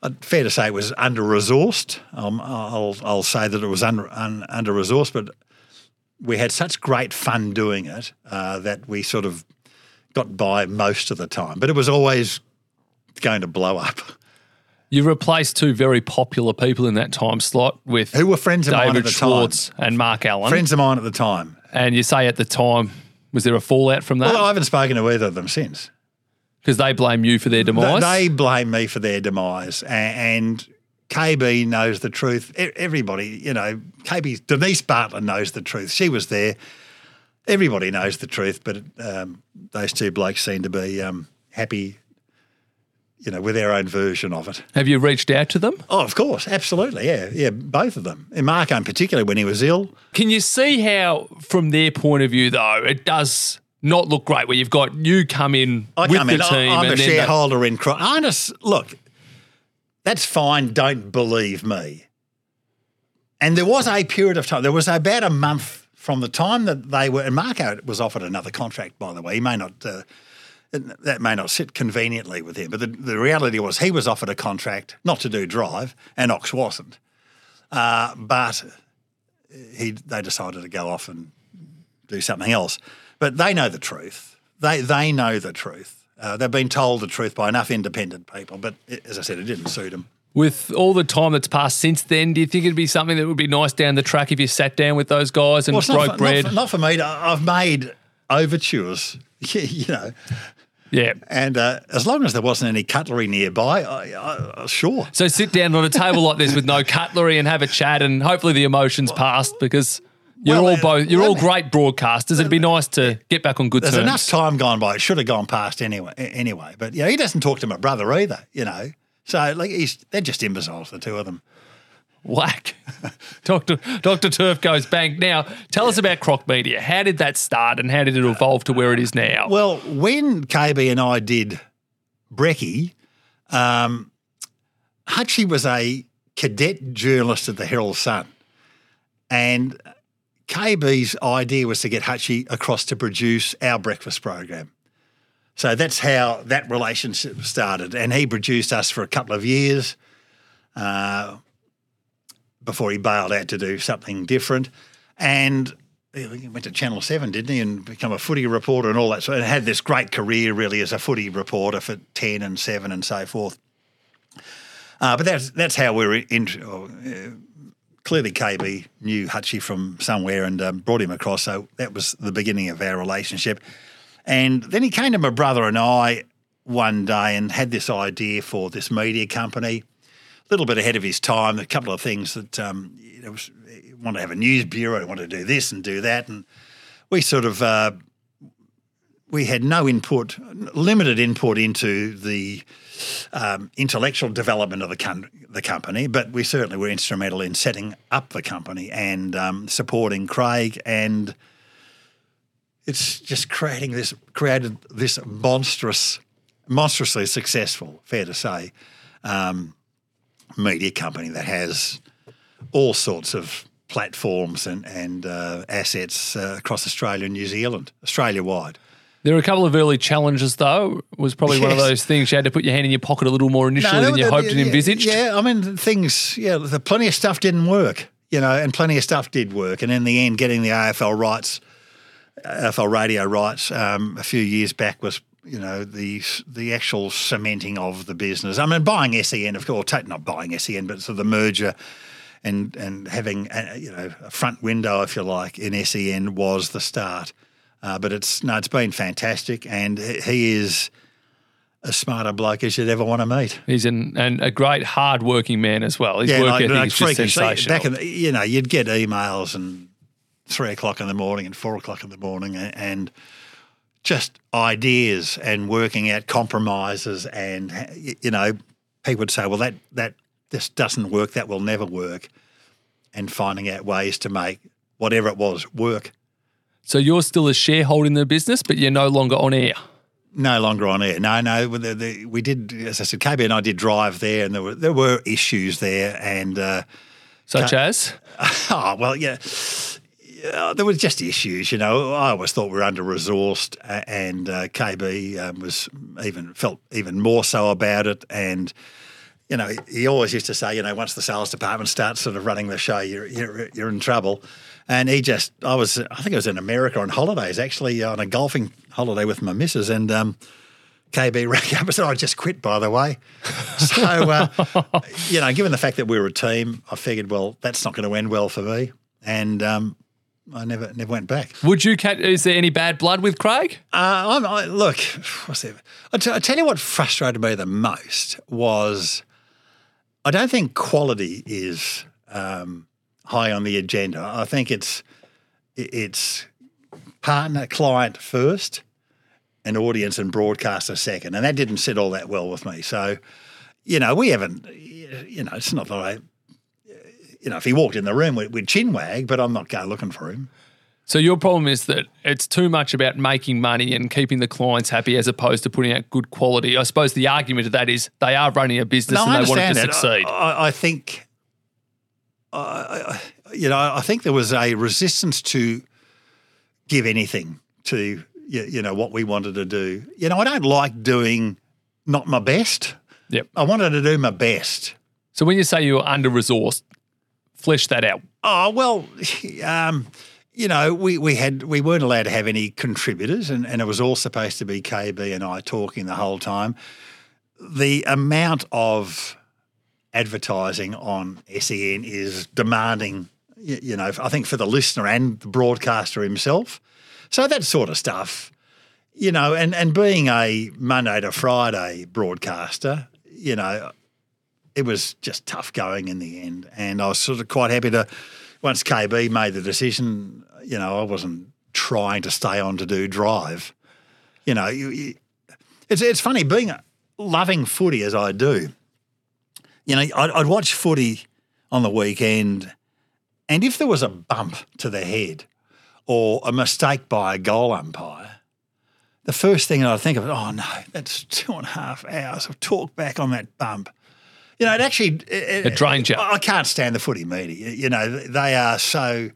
uh, fair to say, it was under resourced. Um, I'll, I'll say that it was under un, under resourced, but we had such great fun doing it uh, that we sort of got by most of the time. But it was always going to blow up. You replaced two very popular people in that time slot with who were friends of David mine at the Schwartz time. and Mark Allen. Friends of mine at the time. And you say at the time, was there a fallout from that? Well, I haven't spoken to either of them since. Because they blame you for their demise. They, they blame me for their demise, and, and KB knows the truth. Everybody, you know, KB Denise Bartlett knows the truth. She was there. Everybody knows the truth, but um, those two blokes seem to be um, happy you know, with our own version of it. Have you reached out to them? Oh, of course, absolutely, yeah, yeah, both of them. And Marco, in particular, when he was ill. Can you see how, from their point of view, though, it does not look great where you've got you come in I with come the in. team. I'm a shareholder that- in. Cro- I just look. That's fine. Don't believe me. And there was a period of time. There was about a month from the time that they were. And Marco was offered another contract, by the way. He may not. Uh, that may not sit conveniently with him, but the, the reality was he was offered a contract not to do drive, and Ox wasn't. Uh, but he they decided to go off and do something else. But they know the truth. They they know the truth. Uh, they've been told the truth by enough independent people. But it, as I said, it didn't suit them. With all the time that's passed since then, do you think it'd be something that would be nice down the track if you sat down with those guys and Well, it's not broke for, bread? Not for, not for me. I've made overtures, you know, yeah. and uh, as long as there wasn't any cutlery nearby, I, I, I, sure. So sit down on a table like this with no cutlery and have a chat, and hopefully the emotions passed because you're Well, all uh, both you're all great broadcasters. It'd be nice to get back on good There's terms. There's enough time gone by. It should have gone past anyway. Anyway, but you know, he doesn't talk to my brother either. You know, so like he's they're just imbeciles, the two of them. Whack. Doctor Doctor Turf goes bang. Now tell us about Croc Media. How did that start, and how did it evolve to where it is now? Well, when KB and I did Brecky, um, Hutchie was a cadet journalist at the Herald Sun. And KB's idea was to get Hutchie across to produce our breakfast program. So that's how that relationship started. And he produced us for a couple of years uh, before he bailed out to do something different. And he went to Channel 7, didn't he, and become a footy reporter and all that. So and had this great career really as a footy reporter for 10 and 7 and so forth. Uh, but that's that's how we were in. Uh, clearly, KB knew Hutchie from somewhere and um, brought him across. So that was the beginning of our relationship. And then he came to my brother and I one day and had this idea for this media company. A little bit ahead of his time. A couple of things that um, you know, wanted to have a news bureau, he wanted to do this and do that, and we sort of uh, we had no input, limited input into the um, intellectual development of the, com- the company, but we certainly were instrumental in setting up the company and um, supporting Craig and it's just creating this created this monstrous, monstrously successful, fair to say, um, media company that has all sorts of platforms and and uh, assets uh, across Australia and New Zealand, Australia wide. There were a couple of early challenges, though. Was probably one of those things you had to put your hand in your pocket a little more initially No, than you no, hoped and envisaged. Yeah, I mean things. Yeah, the, plenty of stuff didn't work. You know, and plenty of stuff did work. And in the end, getting the AFL rights, AFL radio rights, um, a few years back was. You know the the actual cementing of the business. I mean, buying SEN, of course, not buying SEN, but sort of the merger and and having a, you know a front window, if you like, in SEN was the start. Uh, but it's no, it's been fantastic, and he is a smarter bloke as you'd ever want to meet. He's an, and a great hard-working man as well. His work like- ethic is just sensational. Back in the, you know, you'd get emails and three o'clock in the morning and four o'clock in the morning, and, and just ideas and working out compromises, and you know, people would say, "Well, that that this doesn't work. That will never work," and finding out ways to make whatever it was work. so you're still a shareholder in the business, but you're no longer on air. No longer on air. No, no. The, the, we did, as I said, KB and I did drive there, and there were there were issues there, and. Uh, Such as? Oh, well, yeah. Yeah. There was just issues, you know. I always thought we were under resourced, and uh, KB um, was even felt even more so about it. And you know, he always used to say, you know, once the sales department starts sort of running the show, you're you're, you're in trouble. And he just, I was, I think I was in America on holidays, actually on a golfing holiday with my missus, and um, KB rang up and said, I just quit, by the way. So, uh, you know, given the fact that we were a team, I figured, well, that's not going to end well for me. And um, I never never went back. Would you catch? Is there any bad blood with Craig? Uh, I'm, I, look, what's that? I t- I tell you what frustrated me the most was I don't think quality is um, high on the agenda. I think it's it's partner client first, and audience and broadcaster second, and that didn't sit all that well with me. So, you know, we haven't. You know, it's not that I. You know, if he walked in the room, we'd, we'd chin wag, but I'm not going looking for him. So your problem is that it's too much about making money and keeping the clients happy as opposed to putting out good quality. I suppose the argument of that is they are running a business No, I and they want it to that. succeed. I, I, think, I, you know, I think there was a resistance to give anything to you, you know what we wanted to do. You know, I don't like doing not my best. Yep. I wanted to do my best. So when you say you're under resourced, flesh that out. Oh well, um, you know, we, we had we weren't allowed to have any contributors, and, and it was all supposed to be KB and I talking the whole time. The amount of advertising on SEN is demanding, you, you know, I think for the listener and the broadcaster himself. So that sort of stuff, you know, and, and being a Monday to Friday broadcaster, you know, it was just tough going in the end. And I was sort of quite happy to, once KB made the decision, you know, I wasn't trying to stay on to do drive. You know, you, you, it's, it's funny being loving footy as I do. You know, I'd, I'd watch footy on the weekend, and if there was a bump to the head or a mistake by a goal umpire, the first thing I'd think of, oh no, that's two and a half hours of talk back on that bump. You know, it actually it, It drains you. I can't stand the footy media. You know, they are so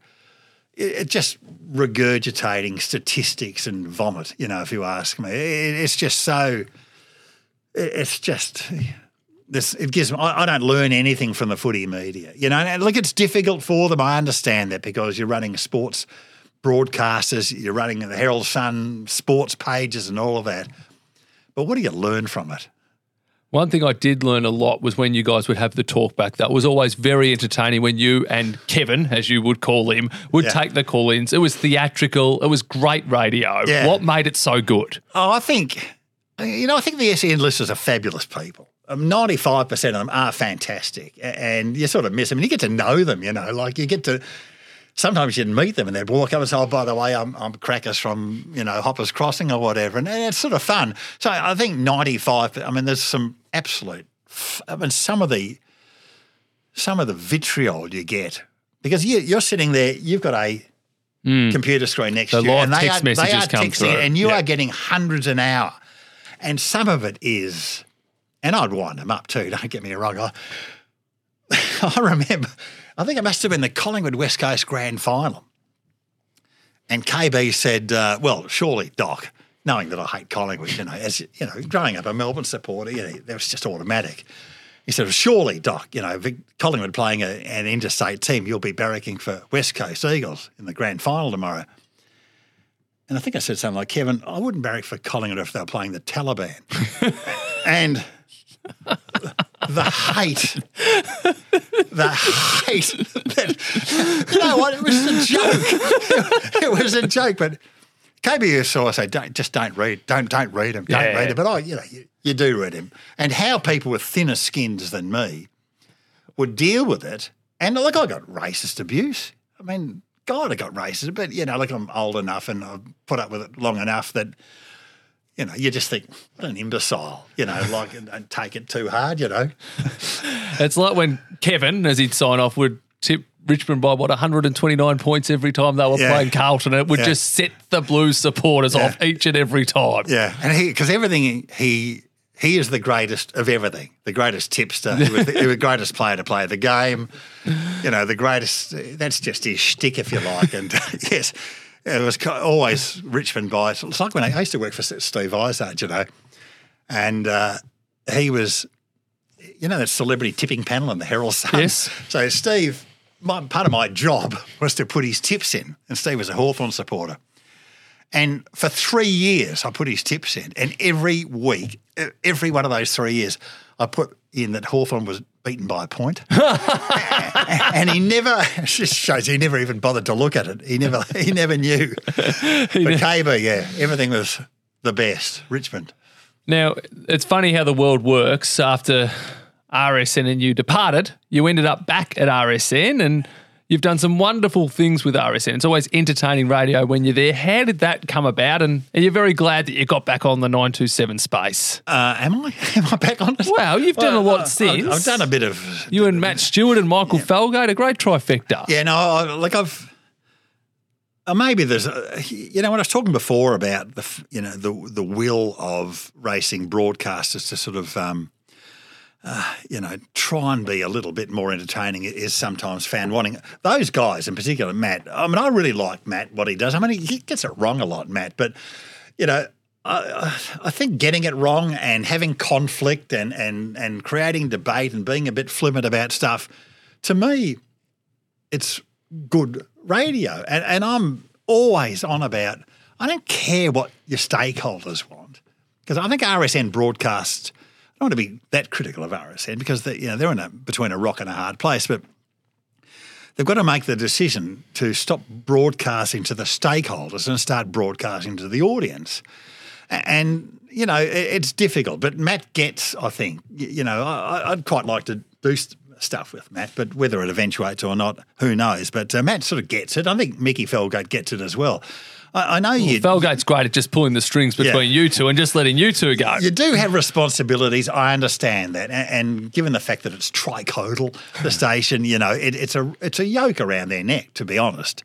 it, just regurgitating statistics and vomit. You know, if you ask me, it, it's just so. it- It's just this. It gives. me- I, I don't learn anything from the footy media. You know, and look, it's difficult for them. I understand that because you're running sports broadcasters, you're running the Herald Sun sports pages and all of that. But what do you learn from it? One thing I did learn a lot was when you guys would have the talk back. That was always very entertaining when you and Kevin, as you would call him, would Yeah. take the call ins. It was theatrical, it was great radio. Yeah. What made it so good? Oh, I think, you know, I think the SEN listeners are fabulous people. Um, 95% of them are fantastic and you sort of miss them and you get to know them, you know, like you get to, sometimes you'd meet them and they'd walk up and say, oh, by the way, I'm, I'm Crackers from, you know, Hoppers Crossing or whatever. And it's sort of fun. So I think 95, I mean, there's some absolute, I mean, some of the, some of the vitriol you get because you, you're sitting there, you've got a hmm. computer screen next The to you, and they text are, they messages are come texting, through. and you Yeah. are getting hundreds an hour, and some of it is, and I'd wind them up too. Don't get me wrong. I, I remember, I think it must have been the Collingwood West Coast Grand Final, and KB said, uh, "Well, surely, Doc." Knowing that I hate Collingwood, you know, as you know, growing up a Melbourne supporter, you know, that was just automatic. He said, "Surely, Doc, you know, Vic- Collingwood playing a, an interstate team, you'll be barracking for West Coast Eagles in the grand final tomorrow." And I think I said something like, "Kevin, I wouldn't barrack for Collingwood if they were playing the Taliban." and the hate, the hate. That, you know what? It was a joke. it was a joke, but. KB saw I say, don't, just don't read, don't don't read him, don't Yeah. read him. But I, you know, you, you do read him, and how people with thinner skins than me would deal with it. And look, I got racist abuse. I mean, God, I got racist, but you know, like I'm old enough and I've put up with it long enough that you know, you just think, what an imbecile, you know, like and don't take it too hard, you know. It's like when Kevin, as he'd sign off, would tip Richmond by what 129 points every time they were Yeah. playing Carlton. It would Yeah. just set the Blues supporters Yeah. off each and every time. Yeah, and he because everything he he is the greatest of everything, the greatest tipster, he was the, he was the greatest player to play the game, you know, the greatest. That's just his shtick, if you like. And yes, it was always Richmond bias. It's like when I, I used to work for Steve Vizard, you know, and uh, he was, you know, that celebrity tipping panel in the Herald Sun. Yes. So Steve, my, part of my job was to put his tips in, and Steve was a Hawthorn supporter. And for three years, I put his tips in. And every week, every one of those three years, I put in that Hawthorn was beaten by a point. and he never, it just shows he never even bothered to look at it. He never, he never knew. But KB, yeah, everything was the best. Richmond. Now, it's funny how the world works. After RSN and you departed, you ended up back at RSN and you've done some wonderful things with RSN. It's always entertaining radio when you're there. How did that come about? And are you very glad that you got back on the 927 space? Uh, am I? Am I back on it? Well, you've done a lot I- since. I've, I've done a bit of You and Matt Stewart and Michael Felgate, a great trifecta. Yeah, no, I- like I've. Uh, maybe there's, a, you know, when I was talking before about the, you know, the the will of racing broadcasters to sort of, um, uh, you know, try and be a little bit more entertaining is sometimes found wanting. Those guys, in particular, Matt. I mean, I really like Matt what he does. I mean, he, gets it wrong a lot, Matt, but you know. I, I think getting it wrong and having conflict and, and, and creating debate and being a bit flippant about stuff, to me, it's good radio. And, and I'm always on about, I don't care what your stakeholders want. Because I think RSN broadcasts, don't want to be that critical of RSN because they, you know, they're in a, between a rock and a hard place, but they've got to make the decision to stop broadcasting to the stakeholders and start broadcasting to the audience. And, you know, it's difficult, but Matt gets, I think, you know, I'd quite like to do stuff with Matt, but whether it eventuates or not, who knows? But uh, Matt sort of gets it. I think Mickey Felgate gets it as well. I, I know well, you. Felgate's great at just pulling the strings between yeah. you two and just letting you two go. You do have responsibilities. I understand that, and, and given the fact that it's tricodal, the station, you know, it, it's a it's a yoke around their neck, to be honest.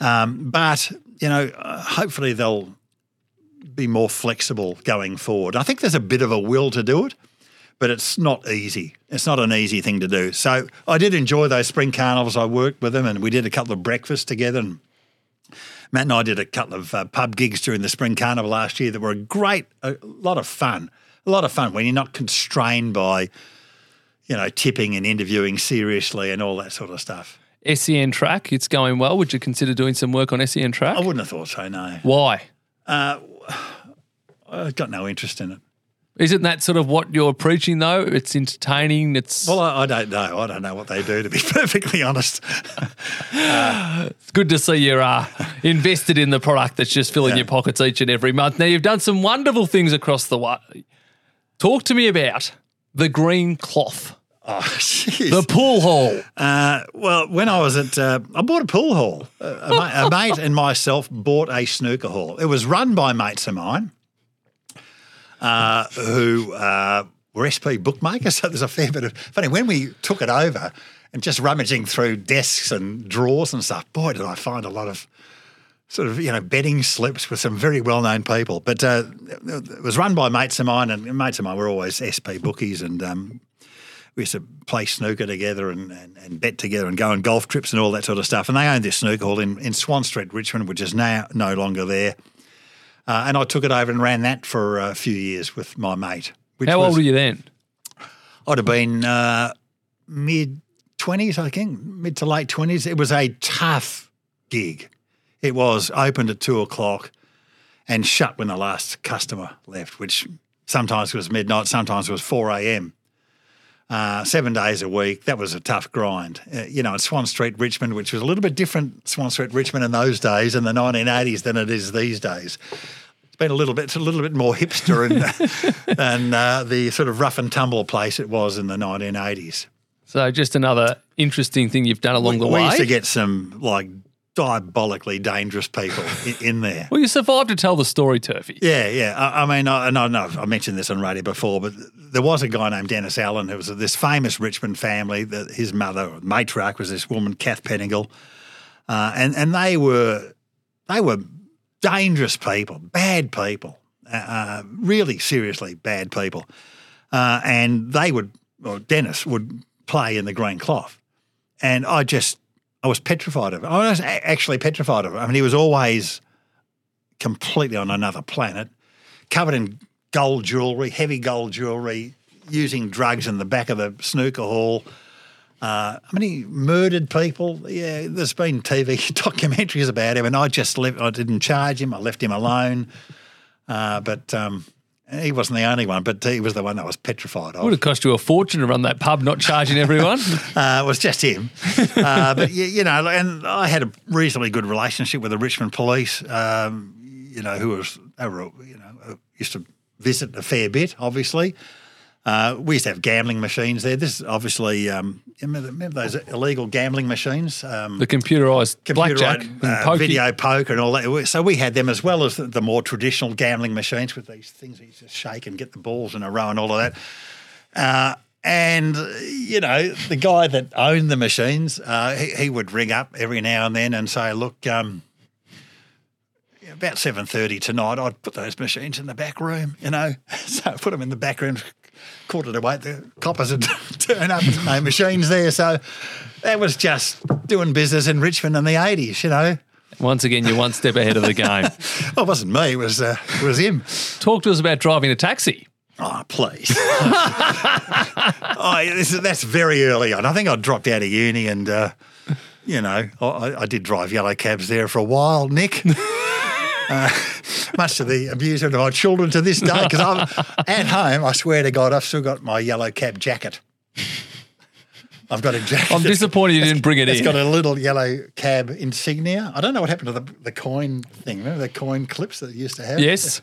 Um, but you know, uh, hopefully they'll be more flexible going forward. I think there's a bit of a will to do it but it's not easy. It's not an easy thing to do. So I did enjoy those spring carnivals. I worked with them and we did a couple of breakfasts together and Matt and I did a couple of uh, pub gigs during the spring carnival last year that were a great, a lot of fun. A lot of fun when you're not constrained by, you know, tipping and interviewing seriously and all that sort of stuff. SEN track, it's going well. Would you consider doing some work on SEN track? I wouldn't have thought so, no. Why? Uh, I've got no interest in it. Isn't that sort of what you're preaching, though? It's entertaining. It's well, I, I don't know. I don't know what they do, to be perfectly honest. uh, it's good to see you're uh, invested in the product that's just filling yeah. your pockets each and every month. Now you've done some wonderful things across the way. Talk to me about the green cloth. Oh, geez. The pool hall. Uh, well, when I was at, uh, I bought a pool hall. a, a mate and myself bought a snooker hall. It was run by mates of mine uh, who uh, were SP bookmakers. So there's a fair bit of funny when we took it over and just rummaging through desks and drawers and stuff. Boy, did I find a lot of sort of you know betting slips with some very well known people. But uh, it was run by mates of mine, and mates of mine were always SP bookies, and um, we used to play snooker together and, and, and, bet together and go on golf trips and all that sort of stuff. And they owned this snooker hall in, in Swan Street, Richmond, which is now no longer there. Uh, and I took it over and ran that for a few years with my mate. How old were you then? I'd have been uh, mid 20s, I think, mid to late 20s. It was a tough gig. It was opened at two o'clock and shut when the last customer left, which sometimes was midnight, sometimes it was 4 a.m. Uh, seven days a week. That was a tough grind. Uh, you know, at Swan Street, Richmond, which was a little bit different, Swan Street, Richmond in those days in the 1980s than it is these days It's been a little bit, it's a little bit more hipster and, than uh, the sort of rough and tumble place it was in the 1980s. So just another interesting thing you've done along we, the way. We used to get some like diabolically dangerous people in, in, there. Well, you survived to tell the story, Turfy. Yeah, yeah. I, I mean, I, and I know I mentioned this on radio before, but there was a guy named Dennis Allen who was this famous Richmond family. That his mother, matriarch, was this woman, Kath Pettingill, uh, and and they were they were dangerous people, bad people, uh, uh, really seriously bad people. Uh, and they would, or Dennis would play in the green cloth. And I just, I was petrified of him. I was actually petrified of him. I mean, he was always completely on another planet, covered in gold jewellery, heavy gold jewellery, using drugs in the back of a snooker hall. Uh, I mean, he murdered people. Yeah, there's been TV documentaries about him, and I just left. I didn't charge him. I left him alone. Uh, but um, he wasn't the only one, but he was the one that was petrified of. Would have cost you a fortune to run that pub, not charging everyone. uh, it was just him. Uh, but you, you, know, and I had a reasonably good relationship with the Richmond police. Um, you know, who was they were you know used to visit a fair bit, obviously. Uh, we used to have gambling machines there. This is obviously, um, remember, remember, those illegal gambling machines? Um, the computerised, computerized blackjack, uh, video poker, and all that. So we had them as well as the, the more traditional gambling machines with these things you just shake and get the balls in a row and all of that. Uh, and you know, the guy that owned the machines, uh, he, he, would ring up every now and then and say, "Look." Um, about seven thirty tonight, I'd put those machines in the back room, you know. So I put them in the back room, quarter to eight, the coppers would turn up, no machines there. So that was just doing business in Richmond in the 80s, you know. Once again, you're one step ahead of the game. well, it wasn't me, it was, uh, it was him. Talk to us about driving a taxi. Oh, please. oh, this, that's very early on. I think I dropped out of uni and uh, you know, I, I did drive yellow cabs there for a while, Nick. Uh, much to the amusement of my children to this day, because I'm at home. I swear to God, I've still got my yellow cab jacket. I've got a jacket. I'm disappointed you didn't bring it It's in. It's got a little yellow cab insignia. I don't know what happened to the, the coin thing. Remember the coin clips that used to have? yes.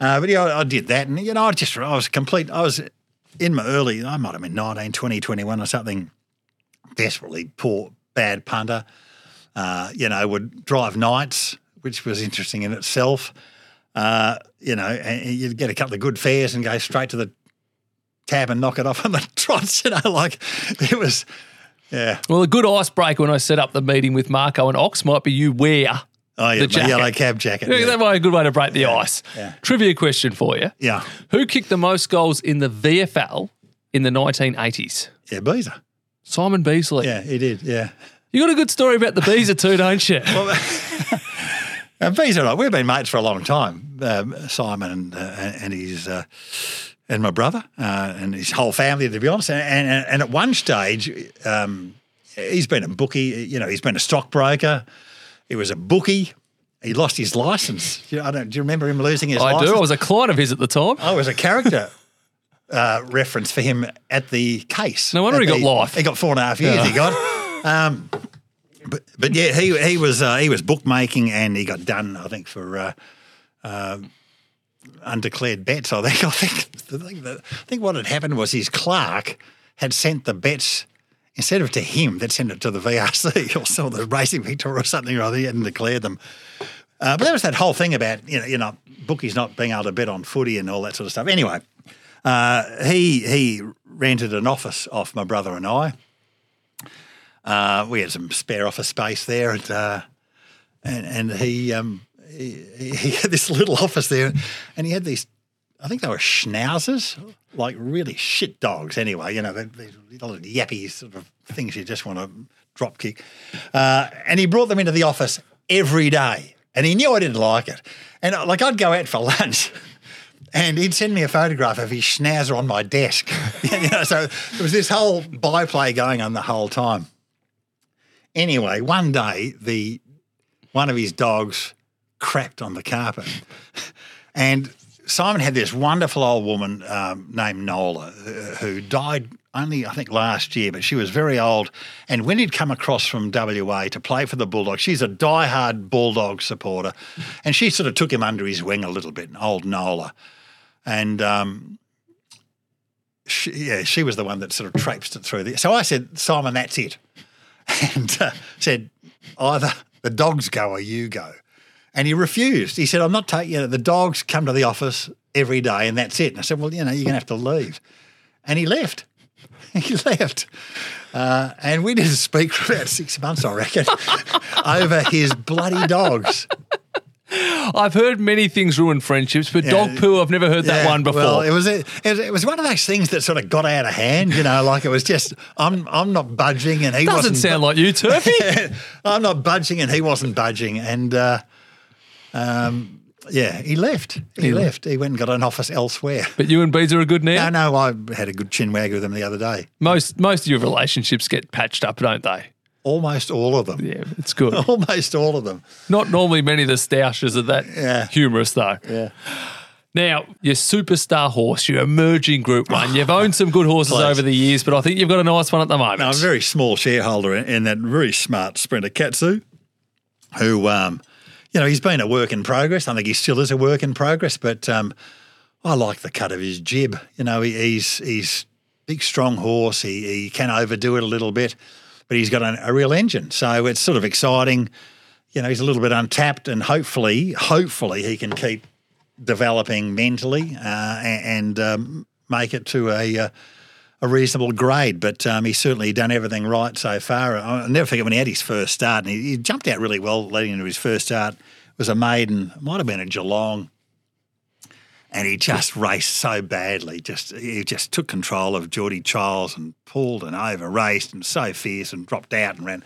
Uh, but yeah, I, I did that. And, you know, I just, I was complete, I was in my early, I might have been 19, 20, 21 or something, desperately poor, bad punter. Uh, you know, would drive nights, which was interesting in itself. Uh, you know, and you'd get a couple of good fares and go straight to the tab and knock it off on the trots. You know, like it was, yeah. Well, a good icebreaker when I set up the meeting with Marco and Ox might be you wear. Oh, yeah, The jacket. yellow cab jacket. Yeah. Yeah, That might be a good way to break the ice. yeah. Trivia question for you. yeah, Who kicked the most goals in the VFL in the 1980s? yeah, Beezer. Simon Beasley. Yeah, he did. Yeah. You got a good story about the Beezer too, don't you? Uh, Beezer and we've been mates for a long time. Um, Simon and uh, and his uh, and my brother uh, and his whole family, to be honest. And and, and at one stage, um, he's been a bookie. You know, he's been a stockbroker. He was a bookie. He lost his license. You know, I don't. Do you remember him losing his I license? do. I was a client of his at the time. I was a character uh, reference for him at the case. No wonder At he got life. He got four and a half years. He got. Um, but but yeah, he he was uh, he was bookmaking and he got done. I think for. Uh, uh, undeclared bets. I think. I think. The thing that, I think what had happened was his clerk had sent the bets instead of to him. They'd sent it to the VRC or some of the Racing Victoria or something or other. He hadn't declared them. Uh, but there was that whole thing about you know, you know bookies not being able to bet on footy and all that sort of stuff. Anyway, uh, he he rented an office off my brother and I. Uh, we had some spare office space there, and uh, and, and he, um, he he had this little office there, and he had these. I think they were schnauzers, like really shit dogs. Anyway, you know, these little yappy sort of things you just want to drop kick. Uh, and he brought them into the office every day, and he knew I didn't like it. And uh, like I'd go out for lunch. And he'd send me a photograph of his schnauzer on my desk. you know, so there was this whole byplay going on the whole time. Anyway, one day the one of his dogs crapped on the carpet, and Simon had this wonderful old woman um, named Nola uh, who died only I think last year, but she was very old. And when he'd come across from WA to play for the Bulldogs, she's a diehard Bulldog supporter, and she sort of took him under his wing a little bit, old Nola, and. Um, she, yeah, she was the one that sort of traipsed it through. The, so I said, Simon, that's it and uh, said, either the dogs go or you go. And he refused. He said, I'm not taking you. The dogs come to the office every day and that's it. And I said, well, you know, you're going to have to leave. And he left. He left. Uh, and we didn't speak for about six months, I reckon, over his bloody dogs. I've heard many things ruin friendships, but dog poo, I've never heard that Yeah, one before. Well, it was, it, was, it was one of those things that sort of got out of hand, you know, like it was just, I'm, I'm not budging and he Doesn't wasn't. sound like you, Turfy. I'm not budging and he wasn't budging. And uh, um, yeah, he left. He, left. He went and got an office elsewhere. but you and Beezer are a good now. No, no, I had a good chin wag with him the other day. Most most of your relationships get patched up, don't they? Almost all of them. Yeah, it's good. Almost all of them. Not normally many of the stoushes are that Yeah. humorous, though. Yeah. Now, your superstar horse, your emerging Group One. You've owned some good horses over the years, but I think you've got a nice one at the moment. No, I'm a very small shareholder in, in that very smart sprinter, Katsu, who, um, you know, he's been a work in progress. I think he still is a work in progress, but um, I like the cut of his jib. You know, he, he's he's a big, strong horse. He, he can overdo it a little bit, but he's got an, a real engine. So it's sort of exciting. You know, he's a little bit untapped, and hopefully, hopefully, he can keep developing mentally uh, and, and um, make it to a. Uh, a reasonable grade, but um, he's certainly done everything right so far. I'll never forget when he had his first start, and he, he jumped out really well leading into his first start. It was a maiden, might have been a Geelong, and he just raced so badly. Just he just took control of Geordie Charles and pulled and over raced and so fierce and dropped out and ran.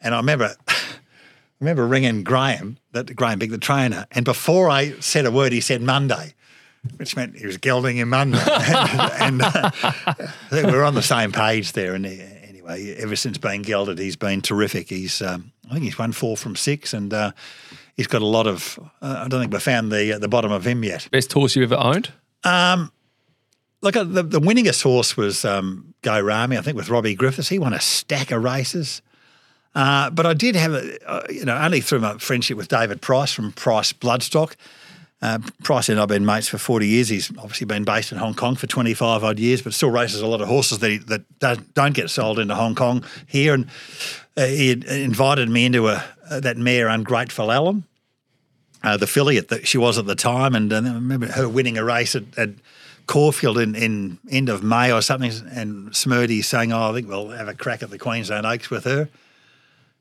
And I remember. I remember ringing Graham, that Graham Big, the trainer, and before I said a word, he said Monday which meant he was gelding him Monday. and uh, I think we were on the same page there. And anyway, anyway, ever since being gelded, he's been terrific. He's, um, I think he's won four from six, and uh, he's got a lot of. Uh, I don't think we found the the bottom of him yet. Best horse you ever owned? Um, look, uh, the, the winningest horse was um, Go Rami, I think, with Robbie Griffiths. He won a stack of races. Uh, but I did have, a, uh, you know, only through my friendship with David Price from Price Bloodstock. Uh, Price and I've been mates for 40 years. He's obviously been based in Hong Kong for 25 odd years, but still races a lot of horses that, he, that don't, get sold into Hong Kong here. And uh, he invited me into a, uh, that mare, Ungrateful Ellen, uh, the filly that she was at the time. And, and I remember her winning a race at, at Caulfield in, in end of May or something, and Smurdy saying, "Oh, I think we'll have a crack at the Queensland Oaks with her,"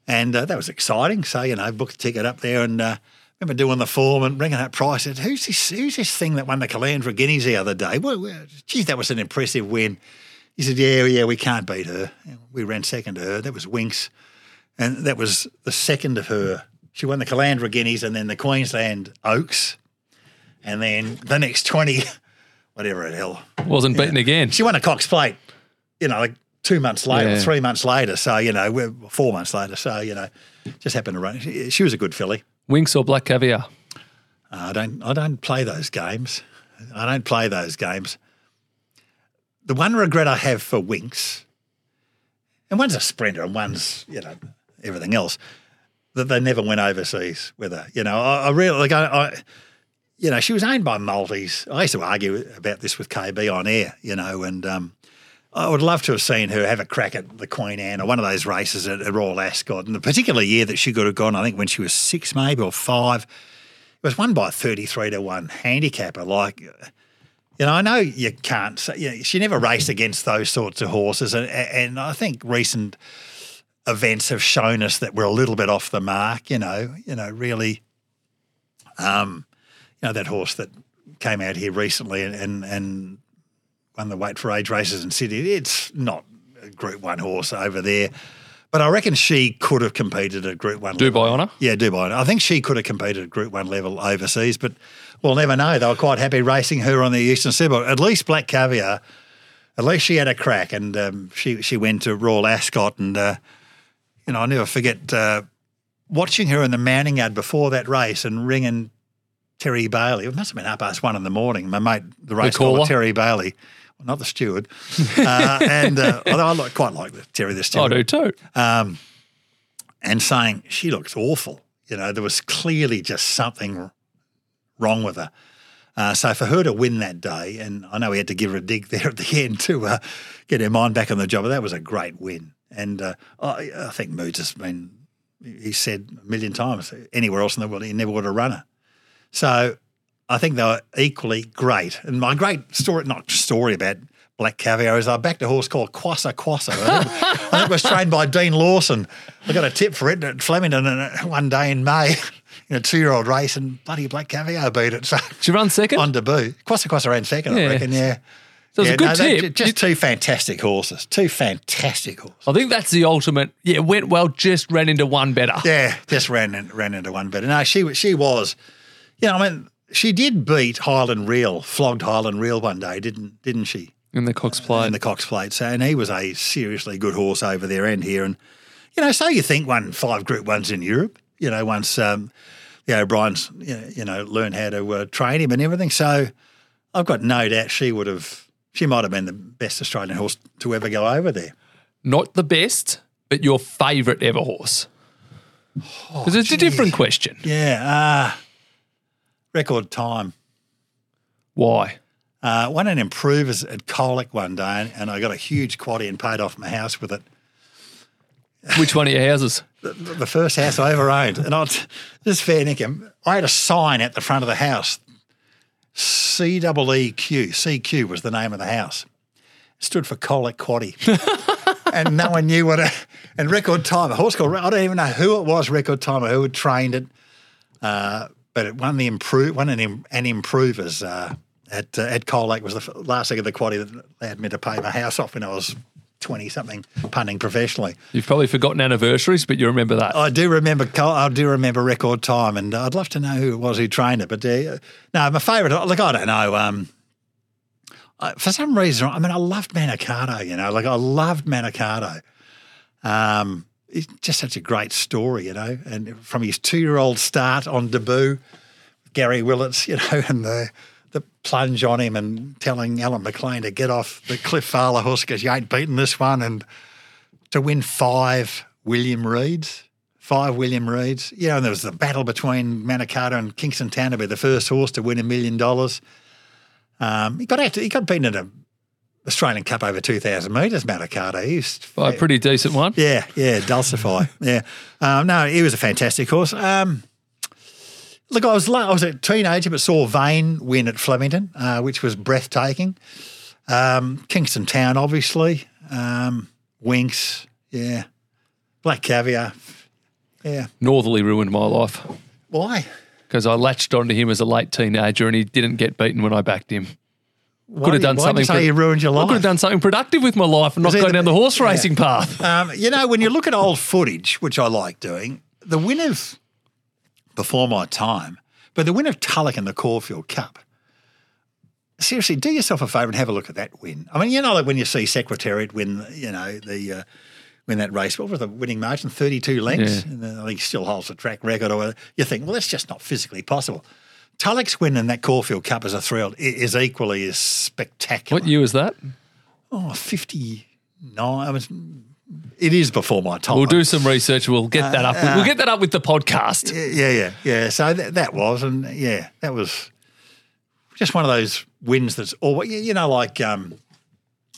and uh, that was exciting. So you know, booked a ticket up there, and uh, remember doing the form and ringing up price. Said, "Who's this? Who's this thing that won the Caloundra Guineas the other day? Well, well, geez, that was an impressive win." He said, "Yeah, yeah, we can't beat her. We ran second to her. That was Winx, and that was the second of her. She won the Caloundra Guineas and then the Queensland Oaks, and then the next twenty." whatever the hell. Wasn't beaten yeah. again. She won a Cox Plate, you know, like two months later, yeah. three months later. So, you know, we're four months later. So, you know, just happened to run. She, she was a good filly. Winx or black caviar? Uh, I don't. I don't play those games. I don't play those games. The one regret I have for Winx, and one's a sprinter and one's you know everything else, that they never went overseas with her. You know, I, I really like I, I you know, she was owned by Maltese. I used to argue about this with KB on air, you know, and um, I would love to have seen her have a crack at the Queen Anne or one of those races at, at Royal Ascot. And the particular year that she could have gone, I think when she was six maybe or five, it was won by 33 to 1 handicapper. Like, you know, I know you can't say, you know, she never raced against those sorts of horses. And, and I think recent events have shown us that we're a little bit off the mark, you know, you know, really. Um, you know, that horse that came out here recently and, and, and won the weight for age races in Sydney. It's not a Group One horse over there. But I reckon she could have competed at Group One. Dubai level. Honour. Yeah, Dubai Honour. I think she could have competed at Group One level overseas, but we'll never know. They were quite happy racing her on the Eastern Seaboard. At least Black Caviar, at least she had a crack, and um, she she went to Royal Ascot, and uh, you know I never forget uh, watching her in the Manning ad before that race and ringing Terry Bailey. It must have been up past one in the morning. My mate, the race caller, Terry Bailey, well, not the steward. uh, and uh, although I like, quite like the, Terry the steward. I do too. Um, and saying she looks awful. You know, there was clearly just something wrong with her. Uh, so for her to win that day, and I know we had to give her a dig there at the end to uh, get her mind back on the job, but that was a great win. And uh, I, I, think Moods has been, he said a million times, anywhere else in the world, he never would have run her. So I think they were equally great. And my great story, not story about Black Caviar, is I backed a horse called Quassa Quassa. I think, I think it was trained by Dean Lawson. I got a tip for it at Flemington one day in May in a two-year-old race, and bloody Black Caviar beat it. So she run second on debut. Quassa Quassa ran second, yeah. I reckon. Yeah. So it was yeah, a good no, tip. Just two fantastic horses. Two fantastic horses. I think that's the ultimate. Yeah, went well. Just ran into one better. Yeah, just ran in, ran into one better. No, she she was yeah, you know, I mean, she did beat Highland Reel, flogged Highland Reel one day, didn't didn't she? In the Cox Plate. In the Cox Plate. So, and he was a seriously good horse over there and here. And, you know, so you think won five Group Ones in Europe, you know, once um, the O'Briens, you know, learned how to uh, train him and everything. So I've got no doubt she would have, she might have been the best Australian horse to ever go over there. Not the best, but your favourite ever horse? Because oh, it's a different question. Yeah. Uh, record time. Why? Uh, won an improvers at Colac one day, and I got a huge quaddy and paid off my house with it. Which one of your houses? The, the first house I ever owned. And I this fair income. I had a sign at the front of the house. C double E Q. CQ was the name of the house. It stood for Colac Quaddy. and no one knew what a and record time. A horse called I don't even know who it was, record timer, who had trained it. Uh, but it won the improve won an, an improvers uh, at uh, at was the last thing of the quaddy that had me to pay my house off when I was twenty something punting professionally. You've probably forgotten anniversaries, but you remember that. I do remember. I do remember record time, and I'd love to know who it was who trained it. But uh, no, my favourite. like, I don't know. Um, I, for some reason, I mean, I loved Manikato. You know, like I loved Manikato. Um, it's just such a great story, you know. And from his two-year-old start on debut, Gary Willetts, you know, and the plunge on him and telling Alan McLean to get off the Cliff horse because you ain't beaten this one, and to win five William Reids, five William Reids. You know, and there was the battle between Manikato and Kingston Town to be the first horse to win a million dollars. Um, he got out he got beaten at a Australian Cup over 2,000 metres, Manikato. He's By a pretty decent one. yeah, yeah, Dulcify. yeah. Um, no, he was a fantastic horse. Um, look, I was I was a teenager, but saw Vain win at Flemington, uh, which was breathtaking. Um, Kingston Town, obviously. Um, Winx, yeah. Black Caviar, yeah. Northerly ruined my life Why? because I latched onto him as a late teenager and he didn't get beaten when I backed him. Why Could have do you- done why something. you say he ruined your I could have done something productive with my life and not go down the- horse yeah. racing path. Um, you know, when you look at old footage, which I like doing, the winners before my time, but the win of Tulloch in the Caulfield Cup. Seriously, do yourself a favour and have a look at that win. I mean, you know, like when you see Secretariat win, you know, the uh, win that race. What was the winning margin? Thirty-two lengths. Yeah. And I think he still holds the track record. Or you think, well, that's just not physically possible. Tulloch's win in that Caulfield Cup as a thrill is equally as spectacular. What year was that? Oh, 59. I was, it is before my time. We'll do some research. We'll get that up. uh, we'll get that up with the podcast. Yeah, yeah, yeah. So that, that was, and yeah, that was just one of those wins that's always, you know, like um,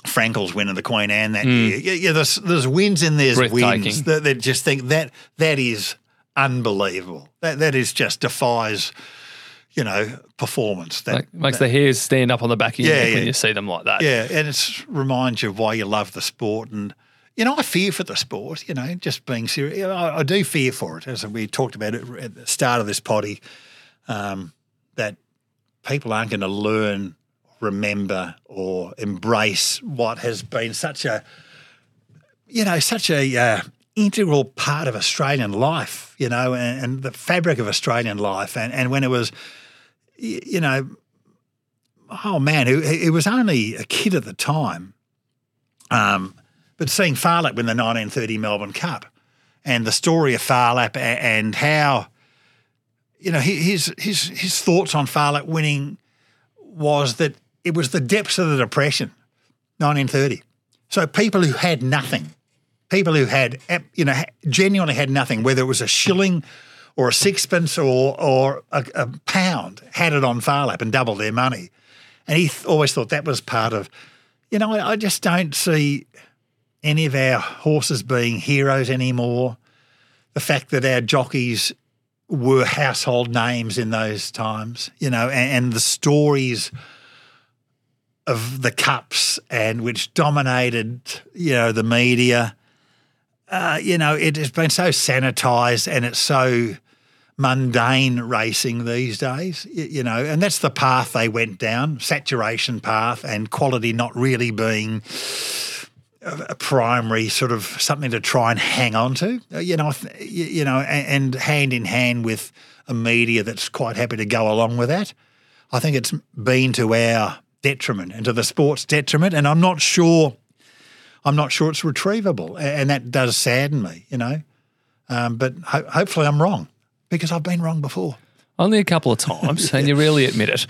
Frankel's win of the Queen Anne that year. Yeah, yeah there's, there's wins in there's. Wins that, that just think that that is unbelievable. That that is just defies, you know, performance. That Like, makes the hairs stand up on the back of your Yeah, neck when you see them like that. Yeah, and it reminds you of why you love the sport. And, you know, I fear for the sport, you know, just being serious. I, I do fear for it, as we talked about it at the start of this potty, um, that people aren't going to learn, remember, or embrace what has been such a, you know, such a uh, integral part of Australian life, you know, and, and the fabric of Australian life. And, and when it was, you know, oh man, it, he was only a kid at the time. Um, but seeing Phar Lap win the 1930 Melbourne Cup and the story of Phar Lap and how, you know, his his his thoughts on Phar Lap winning was that it was the depths of the depression, 1930. So people who had nothing, people who had, you know, genuinely had nothing, whether it was a shilling or a sixpence or or a, a pound, had it on Phar Lap and doubled their money. And he th- always thought that was part of, you know, I, I just don't see any of our horses being heroes anymore. The fact that our jockeys were household names in those times, you know, and, and the stories of the cups and which dominated, you know, the media. Uh, you know, it has been so sanitized and it's so mundane racing these days, y- you know, and that's the path they went down, saturation path and quality not really being a primary sort of something to try and hang on to, Uh, you know, you know, and hand in hand with a media that's quite happy to go along with that. I think it's been to our detriment and to the sport's detriment, and I'm not sure. I'm not sure it's retrievable, and that does sadden me, you know. Um, but ho- hopefully, I'm wrong because I've been wrong before. Only a couple of times, and you rarely admit it.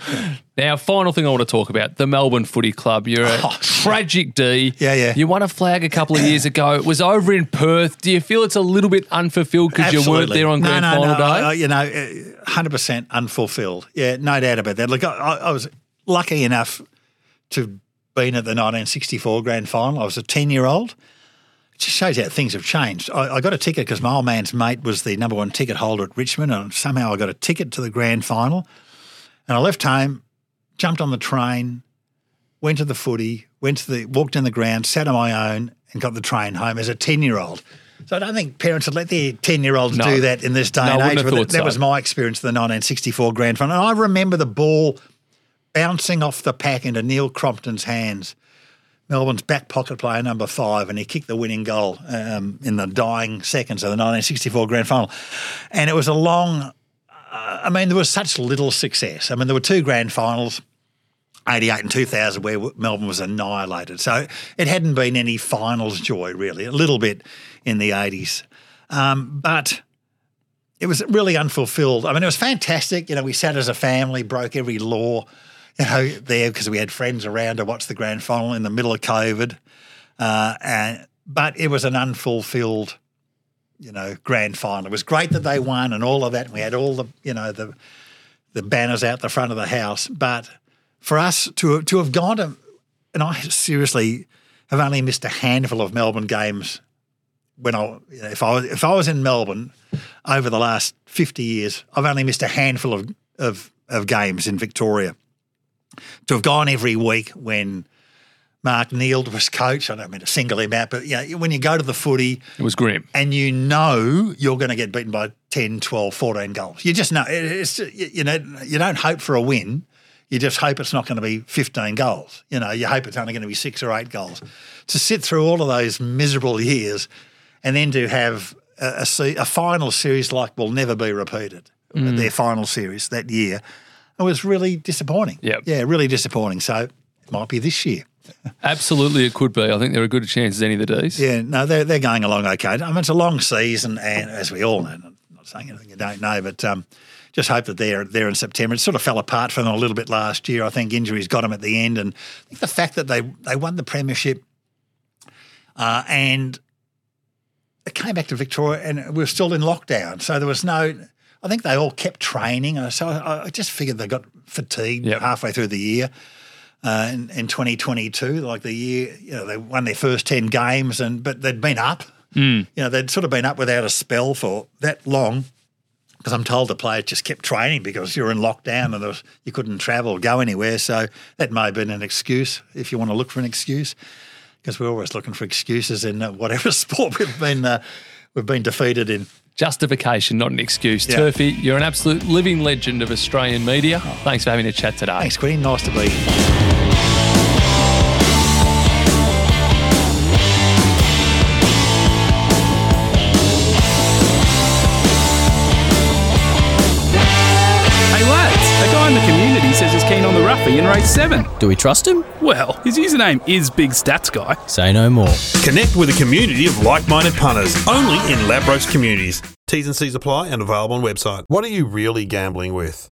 Now, final thing I want to talk about the Melbourne Footy Club. You're a Oh, tragic D. Yeah, yeah. You won a flag a couple of years ago. It was over in Perth. Do you feel it's a little bit unfulfilled because you weren't Absolutely. there on no, grand no, final no, day? I- I- you know, eh, hundred percent unfulfilled. Yeah, no doubt about that. Look, I, I I was lucky enough to have been at the 1964 grand final. I was a ten-year-old. It just shows how things have changed. I, I got a ticket because my old man's mate was the number one ticket holder at Richmond, and somehow I got a ticket to the grand final. And I left home, jumped on the train, went to the footy, went to the walked in the ground, sat on my own, and got the train home as a ten-year-old. So I don't think parents would let their ten-year-olds No. do that in this day No, and age. but that, that was my experience of the 1964 grand final. And I remember the ball bouncing off the pack into Neil Crompton's hands. Melbourne's back pocket player number five, and he kicked the winning goal um, in the dying seconds of the 1964 grand final. And it was a long, uh, I mean, there was such little success. I mean, there were two grand finals. 88 and 2000 where Melbourne was annihilated. So it hadn't been any finals joy really, a little bit in the 80s. Um, but it was really unfulfilled. I mean, it was fantastic. You know, we sat as a family, broke every law, you know, there because we had friends around to watch the grand final in the middle of COVID. Uh, and but it was an unfulfilled, you know, grand final. It was great that they won and all of that. And we had all the, you know, the the banners out the front of the house. But for us to to have gone to, and I seriously have only missed a handful of Melbourne games. When I, you know, if I was, if I was in Melbourne over the last fifty years, I've only missed a handful of of, of games in Victoria. To have gone every week when Mark Neeld was coach, I don't mean to single him out, but yeah, when you go to the footy, It was grim. and you know you're going to get beaten by 10, 12, 14 goals. You just know it's you know you don't hope for a win. You just hope it's not going to be 15 goals. You know, you hope it's only going to be 6 or 8 goals. To sit through all of those miserable years and then to have a, a, a final series like will never be repeated. Mm. Their final series that year. It was really disappointing. Yep. Yeah, really disappointing. So it might be this year. Absolutely, it could be. I think there are good chances any of the days. Yeah, no, they're, they're going along okay. I mean, it's a long season, and as we all know, I'm not saying anything you don't know, but um, just hope that they're there in September. It sort of fell apart for them a little bit last year. I think injuries got them at the end, and I think the fact that they they won the premiership uh, and it came back to Victoria, and we were still in lockdown, so there was no. I think they all kept training, so I, I just figured they got fatigued Yep. halfway through the year uh, in, in 2022, like the year, you know, they won their first 10 games, and but they'd been up. You know, they'd sort of been up without a spell for that long. Because I'm told the players just kept training because you were in lockdown and there was, you couldn't travel or go anywhere. So that may have been an excuse if you want to look for an excuse. Because we're always looking for excuses in uh, whatever sport we've been uh, we've been defeated in. Justification, not an excuse. Yeah. Turfy, you're an absolute living legend of Australian media. Oh. Thanks for having a chat today. Thanks, Queen. Nice to be 487. Do we trust him? Well, his username is Big Stats Guy. Say no more. Connect with a community of like minded punters only in Ladbrokes communities. T's and C's apply and available on website. What are you really gambling with?